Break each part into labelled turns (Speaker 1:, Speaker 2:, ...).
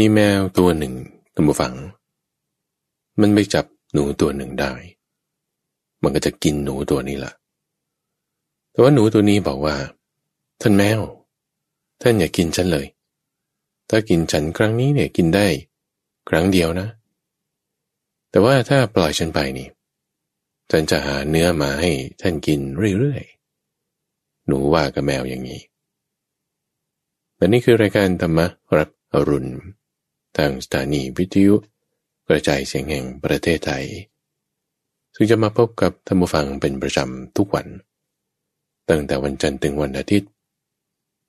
Speaker 1: มีแมวตัวหนึ่งตัมฟัง มันไปจับหนูตัวหนึ่งได้ มันก็จะกินหนูตัวนี้ละแต่ว่าหนูตัวนี้บอกว่า ท่านแมว ท่านอย่ากินฉันเลย ถ้ากินฉันครั้งนี้เนี่ยกินได้ ครั้งเดียวนะ แต่ว่าถ้าปล่อยฉันไปนี่ฉันจะหาเนื้อมาให้ท่านกินเรื่อยๆ หนูว่ากับแมวอย่างนี้และนี่คือรายการธรรมะรับอรุณ ทางสถานีวิทยุ กระจายเสียงแห่งประเทศไทย ซึ่งจะมาพบกับท่านผู้ฟังเป็นประจำทุกวัน ตั้งแต่วันจันทร์ถึงวันอาทิตย์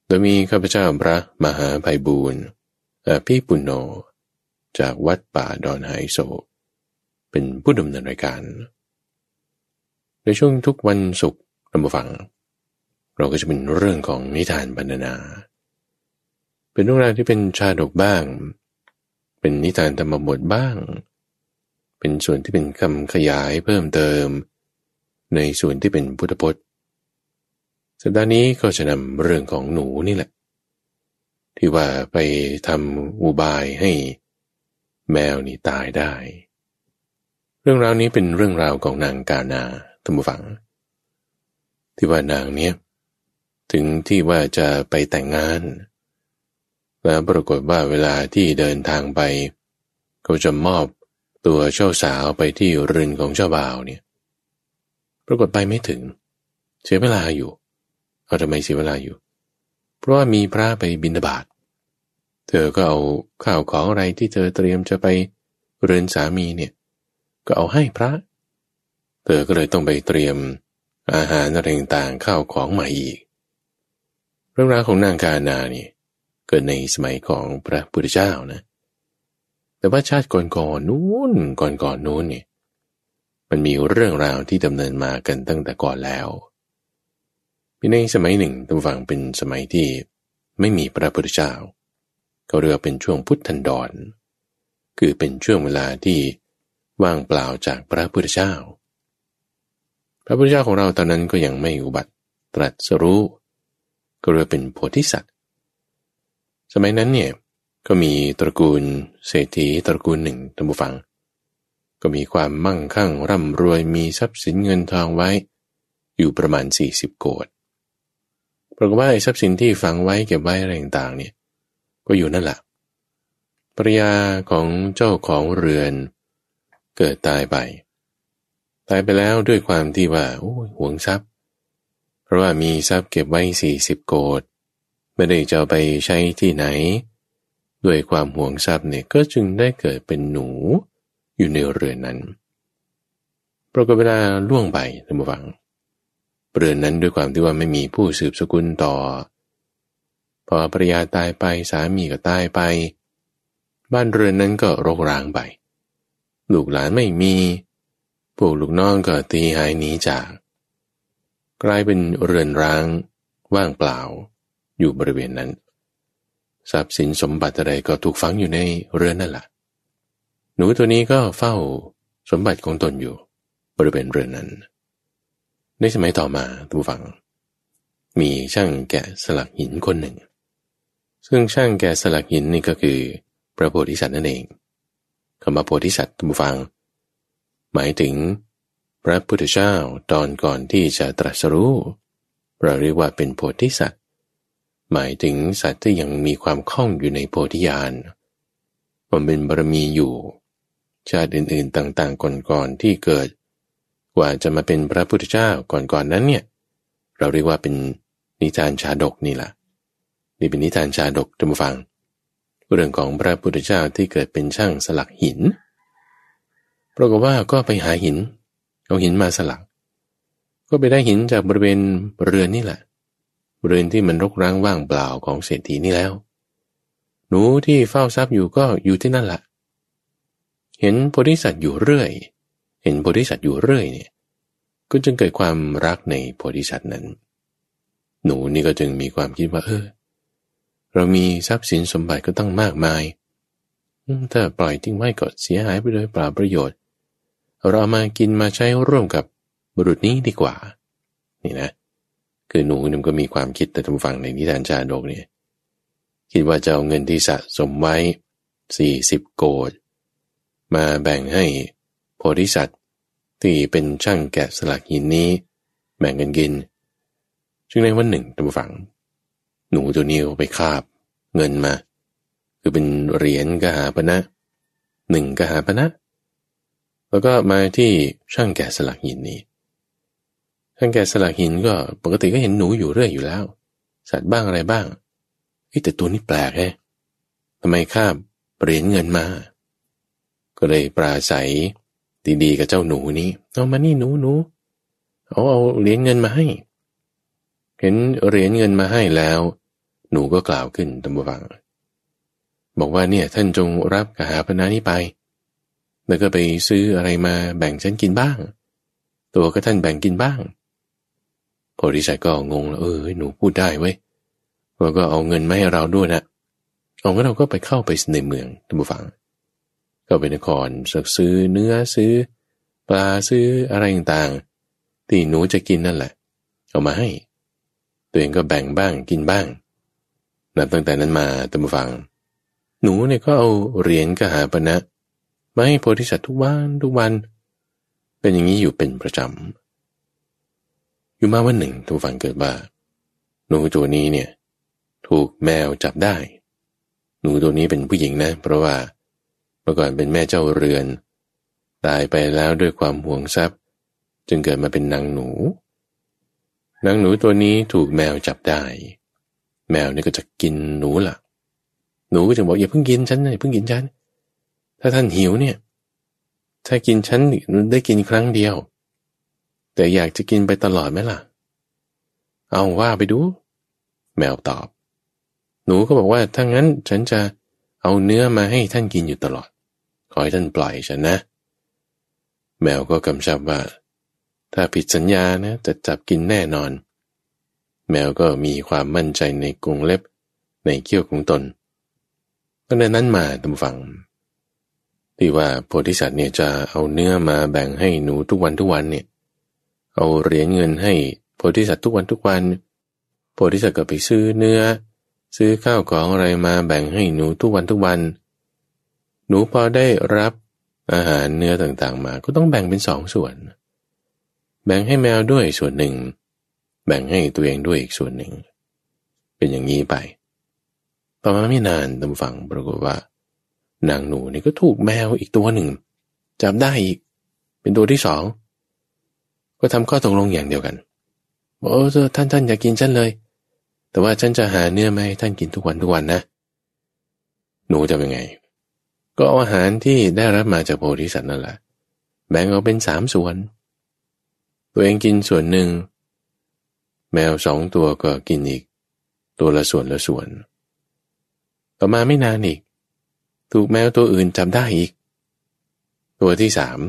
Speaker 1: โดยมีข้าพเจ้าพระมหาภัยบูรณ์พี่ปุณโญจากวัดป่าดอนไฮโซเป็นผู้ดำเนินรายการ ในช่วงทุกวันศุกร์ท่านผู้ฟัง เราก็จะเป็นเรื่องของนิทานบรรณนา เป็นเรื่องราวที่เป็นชาดกบ้าง เป็นนิทานธรรมบทบ้าง เป็นส่วนที่เป็นคำขยายเพิ่มเติม ในส่วนที่เป็นพุทธพจน์ สัปดาห์นี้ก็จะนำเรื่องของหนูนี่แหละ ที่ว่าไปทำอุบายให้แมวนี่ตายได้ เรื่องราวนี้เป็นเรื่องราวของนางกานาธรรมฝัง ที่ว่านางเนี้ยถึงที่ว่าจะไปแต่งงาน แล้วปรากฏว่าเวลาที่เดินทางไป เขาจะมอบตัวเจ้าสาวไปที่เรือนของเจ้าบ่าวเนี่ย ปรากฏไปไม่ถึง เสียเวลาอยู่ เอาทำไมเสียเวลาอยู่ เพราะว่ามีพระไปบิณฑบาตเธอก็เอาข้าวของอะไรที่เธอเตรียมจะไปเรือนสามีเนี่ย ก็เอาให้พระ เธอก็เลยต้องไปเตรียมอาหารอะไรต่างๆข้าวของใหม่อีก เรื่องราวของนางกานานี่ เกิดในสมัยของพระพุทธเจ้านะ แต่ว่าชาติก่อนๆนู้นก่อนๆนู้นเนี่ยมันมีเรื่องราวที่ดำเนินมากันตั้งแต่ก่อนแล้วมีในสมัยหนึ่งตั้งฝังเป็นสมัยที่ไม่มีพระพุทธเจ้าเขาเรียกเป็นช่วงพุทธันดร คือเป็นช่วงเวลาที่ว่างเปล่าจากพระพุทธเจ้า พระพุทธเจ้าของเราตอนนั้นก็ยังไม่อุบัติตรัสรู้ ก็เรียกเป็นโพธิสัตว์ สมัยนั้นเนี่ยก็มีตระกูลเศรษฐีตระกูลหนึ่งท่านผู้ฟัง ก็มีความมั่งคั่งร่ำรวยมีทรัพย์สินเงินทองไว้ อยู่ประมาณ 40 โกดปรากฏว่าไอ้ทรัพย์สินที่ฝังไว้เก็บไว้อะไรต่างๆเนี่ยก็อยู่นั่นแหละภรยาของเจ้าของเรือน เกิดตายไป ตายไปแล้วด้วยความที่ว่าโอ้หวงทรัพย์ เพราะว่ามีทรัพย์เก็บไว้ 40 โกด ไม่ได้จะไปใช้ที่ไหน ด้วยความห่วงทรัพย์เนี่ยก็จึงได้เกิดเป็นหนูอยู่ในเรือนนั้นปรากฏเวลาล่วงไปท่านผู้ฟัง เรือนนั้นด้วยความที่ว่าไม่มีผู้สืบสกุลต่อ พอภรรยาตายไปสามีก็ตายไป บ้านเรือนนั้นก็รกร้างไป ลูกหลานไม่มีพวกลูกน้องก็ตีหายหนีจาก กลายเป็นเรือนร้างว่างเปล่า อยู่บริเวณนั้น ทรัพย์สินสมบัติอะไรก็ถูกฝังอยู่ในเรือนนั่นแหละหนูตัวนี้ก็เฝ้าสมบัติของตนอยู่ บริเวณเรือนนั้น ในสมัยต่อมาทุกฝัง มีช่างแกะสลักหินคนหนึ่ง ซึ่งช่างแกะสลักหินนี่ก็คือ พระโพธิสัตว์นั่นเองคำว่าโพธิสัตว์ทุกฝัง หมายถึง พระพุทธเจ้าตอนก่อนที่จะตรัสรู้ เราเรียกว่าเป็นโพธิสัตว์ หมายถึงสัตว์ที่ยังมีความคล่องอยู่ในโพธิญาณมันเป็นบารมีอยู่ ชาติอื่นๆต่างๆก่อนๆที่เกิด กว่าจะมาเป็นพระพุทธเจ้าก่อนๆนนั้นเนี่ย เราเรียกว่าเป็นนิทานชาดกนี่แหละนี่เป็นนิทานชาดกจำฟัง เรื่องของพระพุทธเจ้าที่เกิดเป็นช่างสลักหินปรากฏว่าก็ไปหาหิน เอาหินมาสลัก ก็ไปได้หินจากบริเวณเรือนนี่แหละ เรือนที่มันรกร้างว่างเปล่าของเศรษฐีนี่แล้ว หนูที่เฝ้าทรัพย์อยู่ก็อยู่ที่นั่นแหละเห็นโพธิสัตว์อยู่เรื่อย เห็นโพธิสัตว์อยู่เรื่อยเนี่ยก็จึงเกิดความรักในโพธิสัตว์นั้น หนูนี่ก็จึงมีความคิดว่าเออ เรามีทรัพย์สินสมบัติก็ตั้งมากมายถ้าปล่อยทิ้งไว้ก็เสียหายไปโดยเปล่าประโยชน์ เรามากินมาใช้ร่วมกับบุรุษนี้ดีกว่า นี่นะ คือหนูนี่ก็มีความคิดแต่ทำฟังในนิทานชาดกเนี่ยคิดว่าจะเอาเงินที่สะสมไว้สี่สิบโกดมาแบ่งให้โพธิสัตว์ที่เป็นช่างแกะสลักหินนี้ แบ่งกันกิน จึงในวันหนึ่งตำฝัง หนูตัวนี้ไปคาบ เงินมา คือเป็นเหรียญกหาปณะหนึ่งกหาปณะแล้วก็มาที่ช่างแกะสลักหินนี้ ช่างแกสลักหินก็ปกติก็เห็นหนูอยู่เรื่อยอยู่แล้ว สัตว์บ้างอะไรบ้างแต่ตัวนี้แปลกแฮะทำไมคาเหรียญเงินมา ก็เลยปราศัยดีๆกับเจ้าหนูนี้เอามานี่หนูหนูเอาเอาเหรียญเงินมาให้ เห็นเหรียญเงินมาให้แล้ว หนูก็กล่าวขึ้นตามบัง บอกว่าเนี่ยท่านจงรับกหาพนานี้ไป แล้วก็ไปซื้ออะไรมาแบ่งฉันกินบ้าง ตัวก็ท่านแบ่งกินบ้าง โพธิสัตว์ก็งงแล้วเออหนูพูดได้เว้ยแล้วก็เอาเงินมาให้เราด้วยนะเอางั้นเราก็ไปเข้าไปในเมืองท่านผู้ฟัง ก็ไปนครซื้อเนื้อซื้อ ปลาซื้ออะไรต่างๆที่หนูจะกินนั่นแหละ เอามาให้ ตัวเองก็แบ่งบ้างกินบ้างนับตั้งแต่นั้นมาท่านผู้ฟัง หนูเนี่ยก็เอาเหรียญกหาปณะมาให้โพธิสัตว์ทุกวันทุกวัน เป็นอย่างนี้อยู่เป็นประจำ อยู่มาวันหนึ่งทุกฝังเกิดว่าหนูตัวนี้เนี่ย ถูกแมวจับได้ หนูตัวนี้เป็นผู้หญิงนะ เพราะว่าเมื่อก่อนเป็นแม่เจ้าเรือน ตายไปแล้วด้วยความห่วงทรัพย์ จึงเกิดมาเป็นนางหนู นางหนูตัวนี้ถูกแมวจับได้ แมวนี่ก็จะกินหนูล่ะ หนูก็จะบอกอย่าเพิ่งกินฉันอย่าเพิ่งกินฉันถ้าท่านหิวเนี่ย ถ้ากินฉันได้กินครั้งเดียว แต่อยากจะกินไปตลอดไหมล่ะ เอาว่าไปดู แมวตอบ หนูก็บอกว่าถ้างั้นฉันจะเอาเนื้อมาให้ท่านกินอยู่ตลอด ขอให้ท่านปล่อยฉันนะ แมวก็กำชับว่า ถ้าผิดสัญญานะ จะจับกินแน่นอน แมวก็มีความมั่นใจในกรงเล็บ ในเขี้ยวของตนก็ในนั้นมาตำฝัง ที่ว่าโพธิสัตว์เนี่ยจะเอาเนื้อมาแบ่งให้หนูทุกวันทุกวันเนี่ย เอาเหรียญเงินให้โพธิสัตว์ทุกวันทุกวัน โพธิสัตว์ก็ไปซื้อเนื้อ ซื้อข้าวของอะไรมาแบ่งให้หนูทุกวันทุกวัน หนูพอได้รับอาหารเนื้อต่างๆมา ก็ต้องแบ่งเป็นสองส่วน แบ่งให้แมวด้วยส่วนหนึ่ง แบ่งให้ตัวเองด้วยอีกส่วนหนึ่ง เป็นอย่างนี้ไป ต่อมาไม่นานตำฝังปรากฏว่า นางหนูนี่ก็ถูกแมวอีกตัวหนึ่งจับได้อีก เป็นตัวที่สอง ก็ทำข้อตกลงอย่างเดียวกันบอกเออท่านท่านอย่ากกินฉันเลย แต่ว่าฉันจะหาเนื้อมาให้ท่านกินทุกวันทุกวันนะ หนูจะเป็นไง ก็เอาอาหารที่ได้รับมาจากโพธิสัตว์นั่นแหละ แบ่งเอาเป็นสามส่วน ตัวเองกินส่วนหนึ่ง แมวสองตัวก็กินอีก ตัวละส่วนละส่วน ต่อมาไม่นานอีก ถูกแมวตัวอื่นจับได้อีก ตัวที่สาม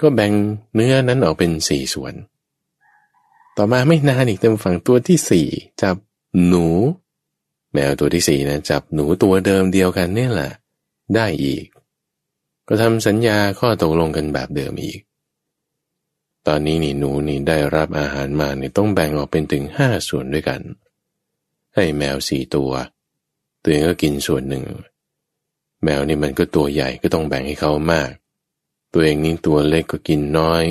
Speaker 1: ก็แบ่งเนื้อนั้นออกเป็นสี่ส่วน ต่อมาไม่นานอีกเต็มฝั่งตัวที่สี่จับหนู แมวตัวที่สี่นะจับหนูตัวเดิมเดียวกันนี่แหละ ได้อีก ก็ทำสัญญาข้อตกลงกันแบบเดิมอีก ตอนนี้นี่หนูนี่ได้รับอาหารมานี่ต้องแบ่งออกเป็นถึงห้าส่วนด้วยกัน ให้แมวสี่ตัวตัวเองก็กินส่วนหนึ่ง แมวนี่มันก็ตัวใหญ่ก็ต้องแบ่งให้เขามาก ตัวเองนี่ตัวเล็กก็กินน้อย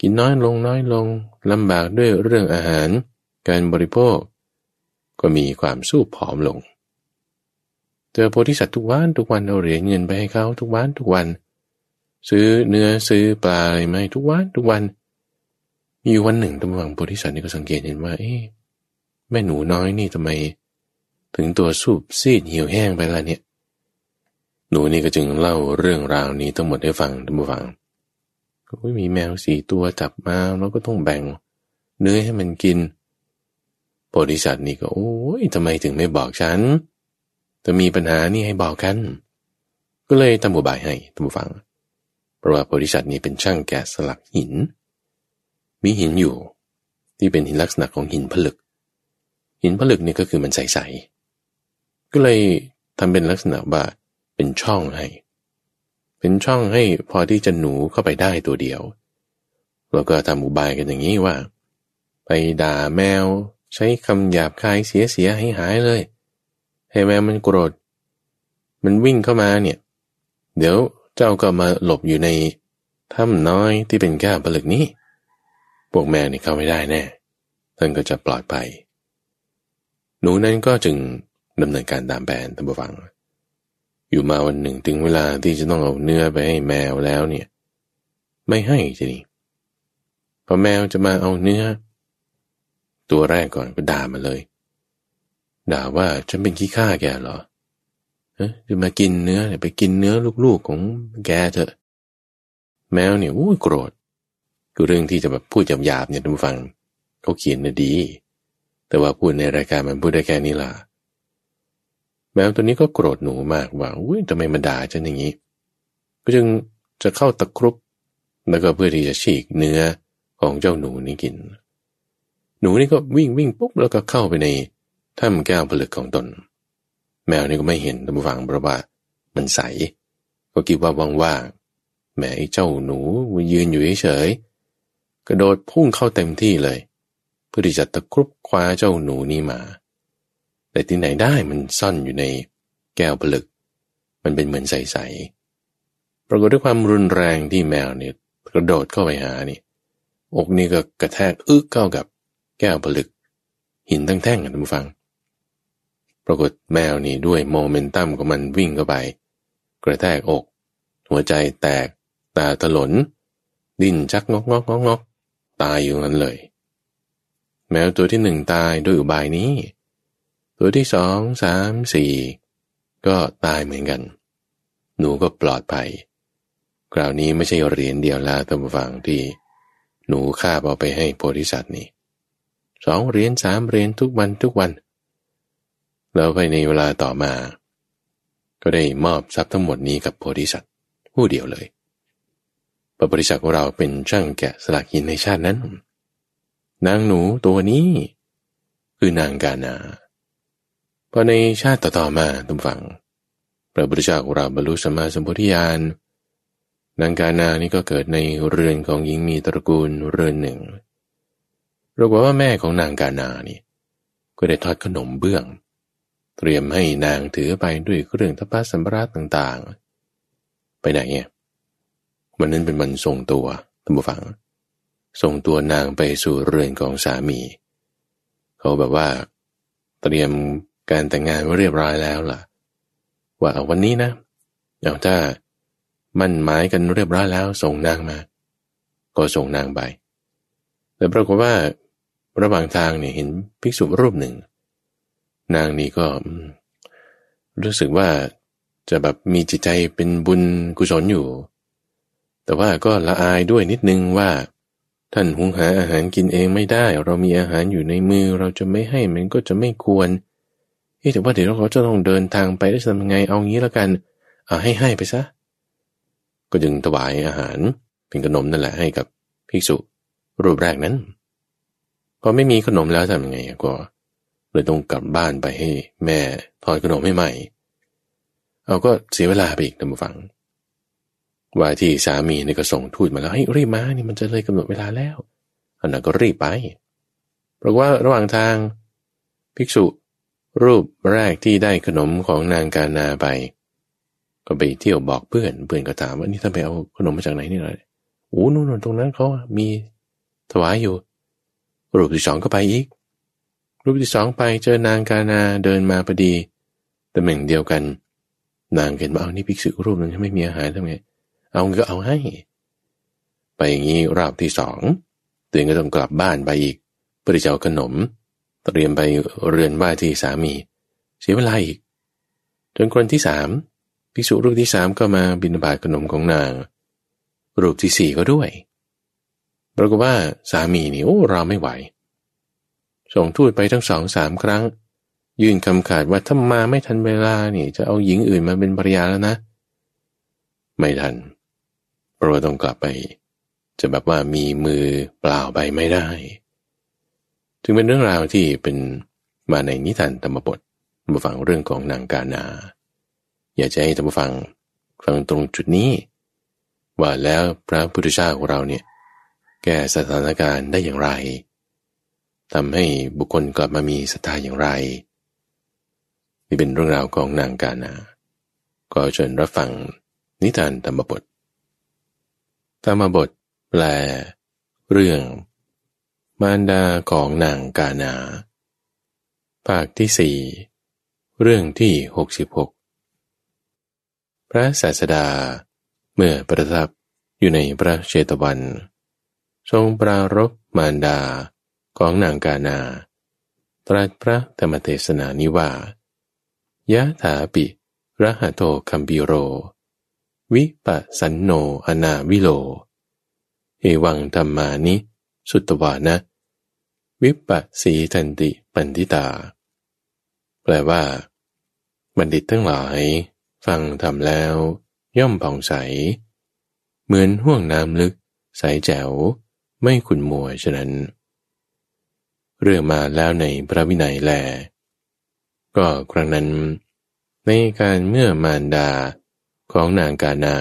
Speaker 1: กินน้อยลงน้อยลงลำบากด้วยเรื่องอาหาร การบริโภค ก็มีความสู้ผอมลงเจอโพธิสัตว์ทุกวันทุกวันเอาเหรียญเงินไปให้เขาทุกวันทุกวัน ซื้อเนื้อซื้อปลาอะไรมทุกวันทุกวัน มีวันหนึ่งตำรวจโพธิสัตว์นี่ก็สังเกตเห็นว่า เอ๊ะแม่หนูน้อยนี่ทำไม ถึงตัวสูบซีดเหี่ยวแห้งไปละเนี่ย หนูนี่ก็จึงเล่าเรื่องราวนี้ทั้งหมดให้ฟังท่านผู้ฟังก็มีแมวสี่ตัวจับมาแล้วก็ต้องแบ่ง เนื้อให้มันกินโพธิสัตว์นี่ก็โอ้ยทำไมถึงไม่บอกฉันจะมีปัญหานี่ให้บอกกัน ก็เลยทำบุบายให้ท่านผู้ฟัง เพราะว่าโพธิสัตว์นี้เป็นช่างแกะสลักหิน มีหินอยู่ ที่เป็นหินลักษณะของหินผลึก หินผลึกนี่ก็คือมันใสๆก็เลยทำเป็นลักษณะว่า เป็นช่องให้ เป็นช่องให้พอที่จะหนูเข้าไปได้ตัวเดียว แล้วก็ทำอุบายกันอย่างนี้ว่า ไปด่าแมว ใช้คำหยาบคายเสียเสียให้หายเลย ให้แมวมันโกรธ มันวิ่งเข้ามาเนี่ย เดี๋ยวเจ้าก็มาหลบอยู่ในถ้ำน้อยที่เป็นแก้วผลึกนี้พวกแมวนี่เข้าไม่ได้แน่ ท่านก็จะปลอดภัยหนูนั้นก็จึงดำเนินการตามแผนตามฟัง อยู่มาวันหนึ่งถึงเวลาที่จะต้องเอาเนื้อไปให้แมวแล้วเนี่ย ไม่ให้ทีนี้พอแมวจะมาเอาเนื้อ ตัวแรกก่อนก็ด่ามาเลย ด่าว่าฉันเป็นขี้ข้าแกเหรอเฮ้ยจะมากินเนื้อไปกินเนื้อลูกๆของแกเถอะ แมวเนี่ยอู้โกรธคือเรื่องที่จะแบบพูดหยาบๆเนี่ยท่านฟังเขาเขียนน่ะดี แต่ว่าพูดในรายการมันพูดได้แค่นี้ล่ะ แมวตัวนี้ก็โกรธหนูมากว่าอุ้ยทำไมมาด่าฉันอย่างนี้ ก็จึงจะเข้าตะครุบแล้วก็เพื่อที่จะฉีกเนื้อของเจ้าหนูนี้กิน หนูนี่ก็วิ่งวิ่งปุ๊บแล้วก็เข้าไปในถ้ำแก้วผลึกของตน แมวนี่ก็ไม่เห็นท่านผู้ฟังเพราะว่ามันใส ก็คิดว่าว่างๆแม่ไอ้เจ้าหนูยืนอยู่เฉยๆกระโดดพุ่งเข้าเต็มที่เลย เพื่อที่จะตะครุบคว้าเจ้าหนูนี่มา แต่ที่ไหนได้มันซ่อนอยู่ในแก้วผลึก มันเป็นเหมือนใสๆปรากฏด้วยความรุนแรงที่แมวเนี่ยกระโดดเข้าไปหานี่อกนี่ก็กระแทกอึกเข้ากับแก้วผลึก หินทั้งแท่งกันท่านผู้ฟัง ปรากฏแมวนี่ด้วยโมเมนตัมของมันวิ่งเข้าไป กระแทกอก หัวใจแตก ตาถลน ดิ้นชักงอกงอกงอกงอกตายอยู่งั้นเลย แมวตัวที่หนึ่งตายด้วยอุบายนี้ ตัวที่สองสามสี่ก็ตายเหมือนกัน หนูก็ปลอดภัยคราวนี้ไม่ใช่เหรียญเดียวลานผู้ฟังที่ หนูข้าเอาไปให้โพธิสัตว์นี่สองเหรียญสามเหรียญทุกวันทุกวัน แล้วไปในเวลาต่อมา ก็ได้มอบทรัพย์ทั้งหมดนี้กับโพธิสัตว์ผู้เดียวเลยพระบริษัทของเราเป็นช่างแกะสลักหินในชาตินั้น นางหนูตัวนี้ คือนางกานา พอในชาติต่อๆมาตุมฟังพระบริษัทของเราบรรลุสมมาสมพุทธิญาณนางกานานี่ก็เกิดในเรือนของหญิงมีตระกูลเรือนหนึ่งเราบอกว่าแม่ของนางกานานี่ ก็ได้ทอดขนมเบื้อง เตรียมให้นางถือไปด้วยเครื่องทัพพสัมภาระต่างๆ ไปไหนเนี่ยวันนั้นเป็นวันส่งตัวท่านผู้ฟัง ส่งตัวนางไปสู่เรือนของสามี เขาแบบว่า เตรียม การแต่งงานไว้เรียบร้อยแล้วล่ะ ว่าเอาวันนี้นะเอาถ้ามั่นหมายกันเรียบร้อยแล้วส่งนางมา ก็ส่งนางไปแต่ปรากฏว่าระหว่างทางเนี่ยเห็นภิกษุรูปหนึ่ง นางนี่ก็รู้สึกว่าจะแบบมีจิตใจเป็นบุญกุศลอยู่ แต่ว่าก็ละอายด้วยนิดนึงว่า ท่านหุงหาอาหารกินเองไม่ได้ เรามีอาหารอยู่ในมือเราจะไม่ให้มันก็จะไม่ควร แต่ว่าเดี๋ยวเราจะต้องเดินทางไปได้ทำยังไงเอางี้แล้วกันเอาให้ให้ไปซะ ก็จึงถวายอาหารเป็นขนมนั่นแหละให้กับภิกษุรูปแรกนั้นพอไม่มีขนมแล้วทำยังไงก็เลยต้องกลับบ้านไปให้แม่ทอดขนมให้ใหม่ เอาก็เสียเวลาไปอีกท่านผู้ฟัง ว่าที่สามีนี่ก็ส่งทูตมาแล้วให้รีบมานี่มันจะเลยกำหนดเวลาแล้วอันนั้นก็รีบไปเพราะว่าระหว่างทางภิกษุ รูปแรกที่ได้ขนมของนางกานาไป ก็ไปเที่ยวบอกเพื่อนเพื่อนก็ถามว่านี่ท่านไปเอาขนมมาจากไหนนี่หน่อยโอ้นู่นตรงนั้นเขามีถวายอยู่ รูปที่สองก็ไปอีก รูปที่สองไปเจอนางกานาเดินมาพอดีตำแหน่งเดียวกัน นางเห็นว่าเอานี่ภิกษุรูปนึงไม่มีอาหารทำไงเอาก็เอาให้ ไปอย่างนี้รอบที่สองตัวเองก็ต้องกลับบ้านไปอีกเพื่อจะเอาขนม เตรียมไปเรือนว่าที่สามี เสียเวลาอีก จนคนที่สามภิกษุรูปที่สามก็มาบินบาตขนมของนาง รูปที่สี่ก็ด้วยปรากฏว่าสามีนี่โอ้เราไม่ไหว ส่งทูตไปทั้งสองสามครั้ง ยื่นคำขาดว่าถ้ามาไม่ทันเวลานี่จะเอาหญิงอื่นมาเป็นภรรยาแล้วนะ ไม่ทันเพราะว่าต้องกลับไป จะแบบว่ามีมือเปล่าไปไม่ได้ ถึงเป็นเรื่องราวที่เป็นมาในนิทานธรรมบทมาฟังเรื่องของนางกานา อยากจะให้ท่านฟังฟังตรงจุดนี้ ว่าแล้วพระพุทธเจ้าของเราเนี่ยแก้สถานการณ์ได้อย่างไรทำให้บุคคลกลับมามีศรัทธาอย่างไรนี่เป็นเรื่องราวของนางกานา ก็เชิญรับฟังนิทานธรรมบทธรรมบทแปล เรื่อง มารดาของนางกานา ภาคที่สี่เรื่องที่หกสิบหกพระศาสดา เมื่อประทับอยู่ในพระเชตวัน ทรงปรารบมารดาของนางกานา ตรัสพระธรรมเทศนานิว่ายะถาปิระหะโตคัมปิโร วิปัสสันโนอนาวิโล เอวังธรรมานิ สุตวานะ วิปัสสีทันติปันติตา แปลว่า บัณฑิตทั้งหลาย ฟังทำแล้ว ย่อมผ่องใส เหมือนห่วงน้ำลึก ใสแจ๋ว ไม่ขุนมัวฉะนั้น เรื่องมาแล้วในพระวินัยแล ก็ครั้งนั้น ในการเมื่อมารดาของนางกานา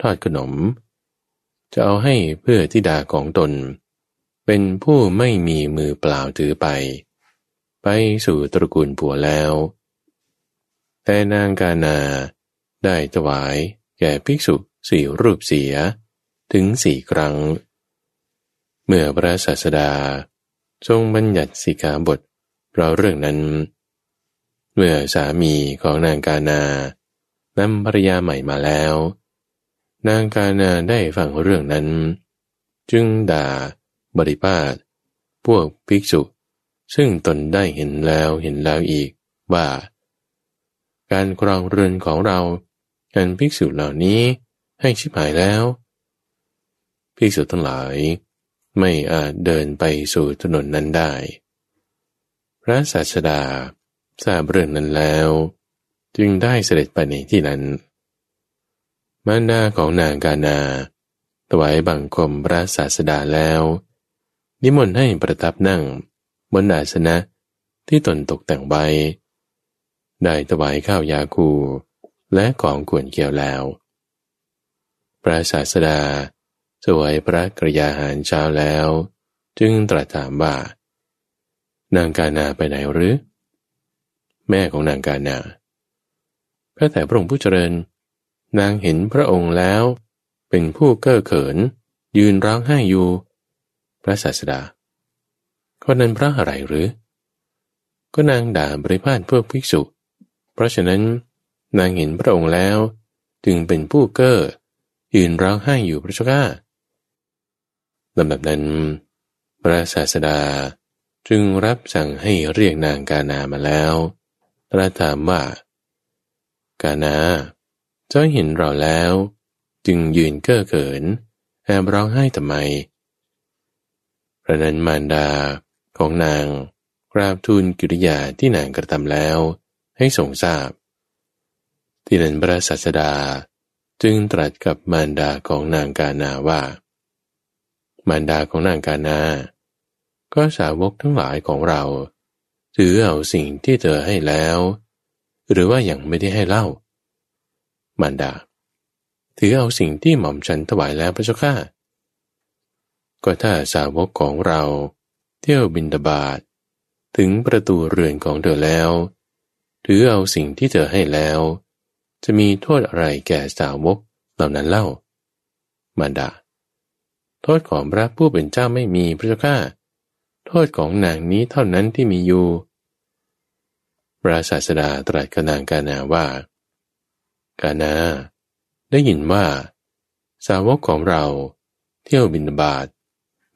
Speaker 1: ทอดขนม จะเอาให้เพื่อทิดาของตน เป็นผู้ไม่มีมือเปล่าถือไป ไปสู่ตระกูลผัวแล้ว แต่นางกานาได้ถวายแก่ภิกษุสี่รูปเสียถึงสี่ครั้ง เมื่อพระศาสดา ทรงบัญญัติสิกขาบทเราเรื่องนั้น เมื่อสามีของนางกานานำภรรยาใหม่มาแล้ว นางกานาได้ฟังเรื่องนั้น จึงด่า บริพาทพวกภิกษุ ซึ่งตนได้เห็นแล้วเห็นแล้วอีกว่า การครองเรือนของเราการภิกษุเหล่านี้ให้ชิบหายแล้ว ภิกษุทั้งหลาย ไม่อาจเดินไปสู่ถนนนั้นได้ พระศาสดาทราบเรื่องนั้นแล้ว จึงได้เสด็จไปในที่นั้นมารดาของนางกานาถวายบังคมพระศาสดาแล้ว นิมนต์ให้ประทับนั่งบนอาสนะที่ตนตกแต่งไว้ได้ถวายข้าวยาคูและของกวนเกี่ยวแล้ว พระศาสดาสวยพระกระยาหารเช้าแล้ว จึงตรัสถามว่านางกานาไปไหนหรือ แม่ของนางกานาพระแต่พระองค์ผู้เจริญ นางเห็นพระองค์แล้ว เป็นผู้เก้อเขิน ยืนร้องไห้อยู่ ระศาสดาก็นั้นพระอะไรหรือ ก็นางด่าบริพาทพวกภิกษุ เพราะฉะนั้นนางเห็นพระองค์แล้ว จึงเป็นผู้เก้อยืนร้องไห้อยู่พระเจ้าข้าลำดับนั้น พระศาสดาจึงรับสั่งให้เรียกนางกานามาแล้วตรัสถามว่า กานาเจ้าเห็นเราแล้ว จึงยืนเก้อเขินแอบร้องไห้ทำไม พระนันมารดาของนางกราบทูลกิริยาที่นางกระทำแล้วให้ทรงทราบ ที่นั้นพระศาสดาจึงตรัสกับมารดาของนางกานาว่า มารดาของนางกานา ก็สาวกทั้งหลายของเรา ถือเอาสิ่งที่เธอให้แล้ว หรือว่ายังไม่ได้ให้เล่า มารดา ถือเอาสิ่งที่หม่อมฉันถวายแล้วพระเจ้าข้า ก็ถ้าสาวกของเรา เที่ยวบินตบาทถึงประตูเรือนของเธอแล้ว ถือเอาสิ่งที่เธอให้แล้ว จะมีโทษอะไรแก่สาวกเหล่านั้นเล่า มารดา โทษของพระผู้เป็นเจ้าไม่มีพระเจ้าข้าโทษของนางนี้เท่านั้นที่มีอยู่พระศาสดาตรัสกับนางกานาว่า กานา ได้ยินว่า สาวกของเรา เที่ยวบินบาต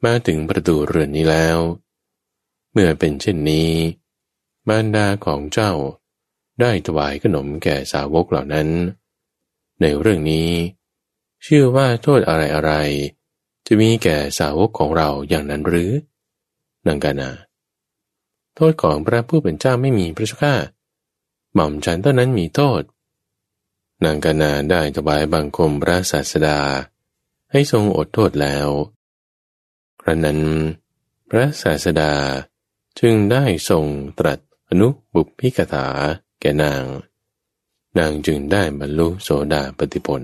Speaker 1: มาถึงประตูเรือนนี้แล้ว เมื่อเป็นเช่นนี้บารดาของเจ้าได้ถวายขนมแก่สาวกเหล่านั้น ในเรื่องนี้ เชื่อว่าโทษอะไรอะไรจะมีแก่สาวกของเราอย่างนั้นหรือนางกานาโทษของพระผู้เป็นเจ้าไม่มีพระเจ้าข้าหม่อมฉันเท่านั้นมีโทษ นางกานาได้ถวายบังคมพระศาสดา ให้ทรงอดโทษแล้ว ครั้นนั้น พระศาสดาจึงได้ทรงตรัสอนุบุพิกถาแก่นาง นางจึงได้บรรลุโสดาปติผล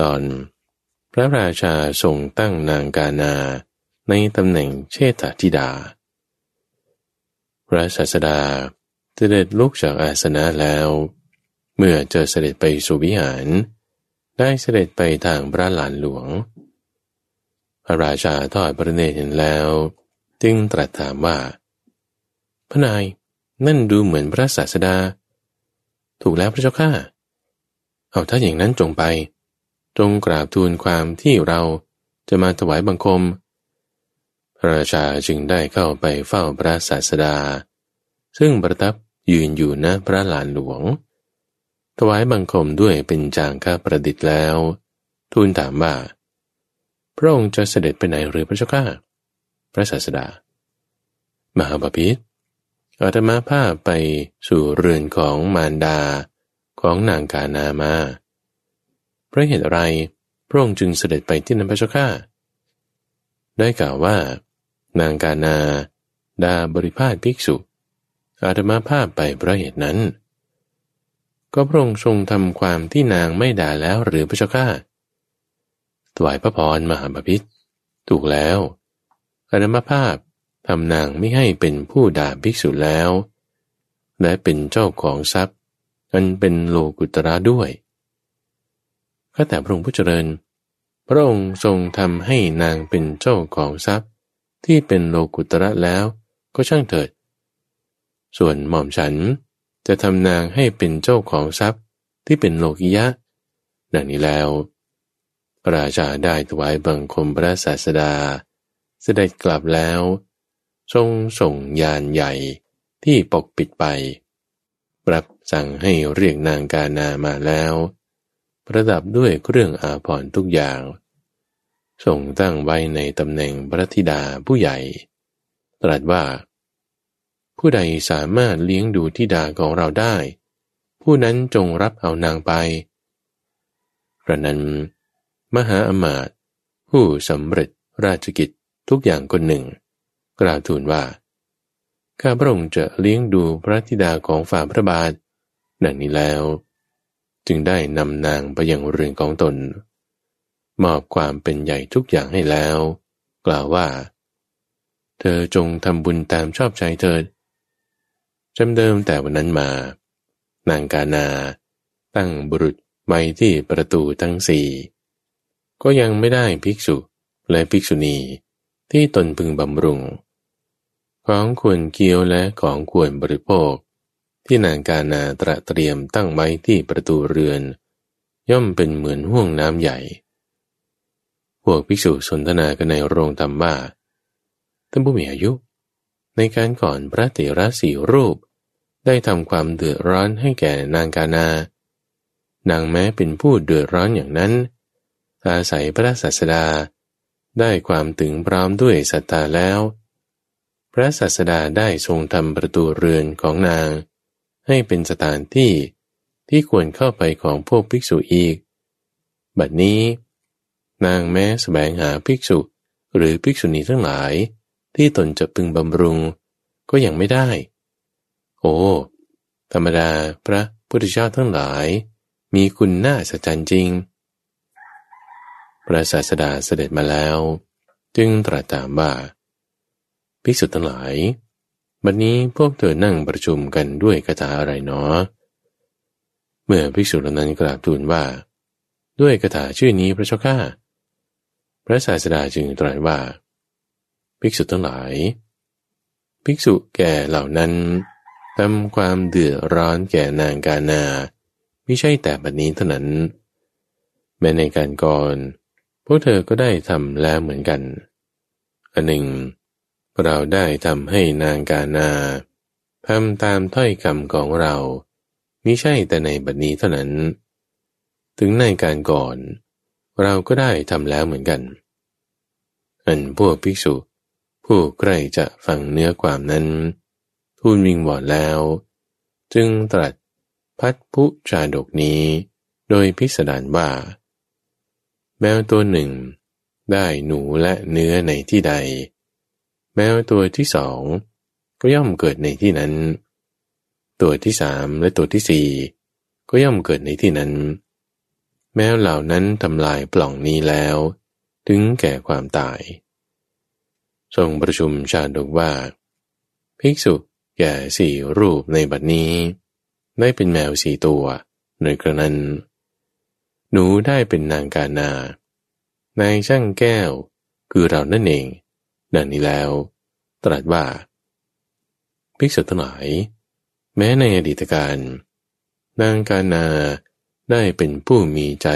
Speaker 1: ตอนพระราชาทรงตั้งนางกานาในตำแหน่งเชษฐธิดา พระศาสดาเสด็จลุกจากอาสนะแล้วมมื่อจะเสด็จไปสู่วิหาร ได้เสด็จไปทางพระหลานหลวง พระราชาทอดพระเนตรเห็นแล้ว จึงตรัสถามว่า พระนายนั่นดูเหมือนพระศาสดา ถูกแล้วพระเจ้าข้าเอาถ้าอย่างนั้นจงไป จงกราบทูลความที่เราจะมาถวายบังคม พระราชาจึงได้เข้าไปเฝ้าพระศาสดา ซึ่งประทับยืนอยู่ณพระลานหลวง ถวายบังคมด้วยเป็นจางค้าประดิษฐ์แล้ว ทูลถามว่า พระองค์จะเสด็จไปไหนหรือพระเจ้าข้าพระศาสดา มหาบพิษอาตมาภาพไปสู่เรือนของมารดาของนางกานามา เพราะเหตุอะไรพระองค์จึงเสด็จไปที่นันพระเจ้าข้าได้กล่าวว่า นางกานาดาบริพาทภิกษุ อาตมาภาพไปเพราะเหตุนั้น ก็พระองค์ทรงทำความที่นางไม่ด่าแล้วหรือพระเจ้าข้า ถวายพระพรมหาบพิษถูกแล้วอามภาพทำนางไม่ให้เป็นผู้ด่าภิกษุแล้ว และเป็นเจ้าของทรัพย์ อันเป็นโลกุตระด้วยข้าแต่พระองค์ผู้เจริญ พระองค์ทรงทำให้นางเป็นเจ้าของทรัพย์ ที่เป็นโลกุตระแล้วก็ช่างเถิด ส่วนหม่อมฉันจะทำนางให้เป็นเจ้าของทรัพย์ที่เป็นโลกิยะ ดังนี้แล้ว ระราชาได้ถวายบังคมพระศาสดา เสด็จกลับแล้ว ทรงส่งยานใหญ่ที่ปกปิดไป ปรับสั่งให้เรียกนางกานามาแล้ว ประดับด้วยเครื่องอาภรณ์ทุกอย่าง ส่งตั้งไว้ในตำแหน่งพระธิดาผู้ใหญ่ ตรัสว่า ผู้ใดสามารถเลี้ยงดูธิดาของเราได้ ผู้นั้นจงรับเอานางไปพระนั้น มหาอมาตย์ผู้สำเร็จราชกิจทุกอย่างคนหนึ่งกล่าวทูลว่า ข้าพระองค์จะเลี้ยงดูพระธิดาของฝ่าพระบาทดังนี้แล้ว จึงได้นำนางไปยังเรือนของตน มอบความเป็นใหญ่ทุกอย่างให้แล้ว กล่าวว่า เธอจงทำบุญตามชอบใจเถิดจำเดิมแต่วันนั้นมา นางกานา ตั้งบุรุษไว้ที่ประตูทั้งสี่ ก็ยังไม่ได้ภิกษุและภิกษุณีที่ตนพึงบำรุง ของควรเคี้ยวและของควรบริโภค ที่นางกานาตระเตรียมตั้งไว้ที่ประตูเรือน ย่อมเป็นเหมือนห่วงน้ำใหญ่ พวกภิกษุสนทนากันในโรงธรรมว่าท่านผู้มีอายุ ในการก่อนพระเถระสี่รูป ได้ทำความเดือดร้อนให้แก่นางกานา นางแม้เป็นผู้เดือดร้อนอย่างนั้น อาศัยพระศาสดา ได้ความถึงพร้อมด้วยศรัทธาแล้ว พระศาสดาได้ทรงทำประตูเรือนของนาง ให้เป็นสถานที่ที่ควรเข้าไปของพวกภิกษุอีก บัดนี้ นางแม้สแสวงหาภิกษุหรือภิกษุณีทั้งหลาย ที่ตนจะพึงบำรุงก็ยังไม่ได้ โอ้ ธรรมดาพระพุทธเจ้าทั้งหลาย มีคุณน่าสัจจริง พระศาสดาเสด็จมาแล้ว จึงตรัสถามว่าภิกษุทั้งหลาย บัดนนี้พวกเธอนั่งประชุมกันด้วยคาถาอะไรเนาะเมื่อภิกษุเหล่านั้นกราบทูลว่า ด้วยคาถาชื่อนี้พระเจ้าข้าพระศาสดาจึงตรัสว่า ภิกษุทั้งหลาย ภิกษุแก่เหล่านั้นทำความเดือดร้อนแก่นางกานาไม่ใช่แต่บัดนี้เท่านั้น แม้ในการก่อน พวกเธอก็ได้ทำแล้วเหมือนกัน อันหนึ่ง เราได้ทำให้นางกานาทำตามถ้อยคำของเรามิใช่แต่ในบัดนี้เท่านั้น ถึงในการก่อน เราก็ได้ทำแล้วเหมือนกัน อันพวกภิกษุ ผู้ใกล้จะฟังเนื้อความนั้น ทูลวิงวอนแล้ว จึงตรัสพัดผู้ชาดกนี้ โดยพิสดารว่า แมวตัวหนึ่ง ได้หนูและเนื้อในที่ใด แมวตัวที่สองก็ย่อมเกิดในที่นั้น ตัวที่สามและตัวที่สี่ก็ย่อมเกิดในที่นั้น แมวเหล่านั้นทำลายปล่องนี้แล้ว ถึงแก่ความตาย ทรงประชุมชาดกว่า ภิกษุแก่สี่รูปในบัดนี้ ได้เป็นแมวสี่ตัว ในกระนั้น หนูได้เป็นนางกานา นายช่างแก้ว คือเรานั่นเอง ดังนี้แล้ว ตรัสว่า ภิกษุทั้งหลาย แม้ในอดีตการ นางกานาได้เป็นผู้มีใจ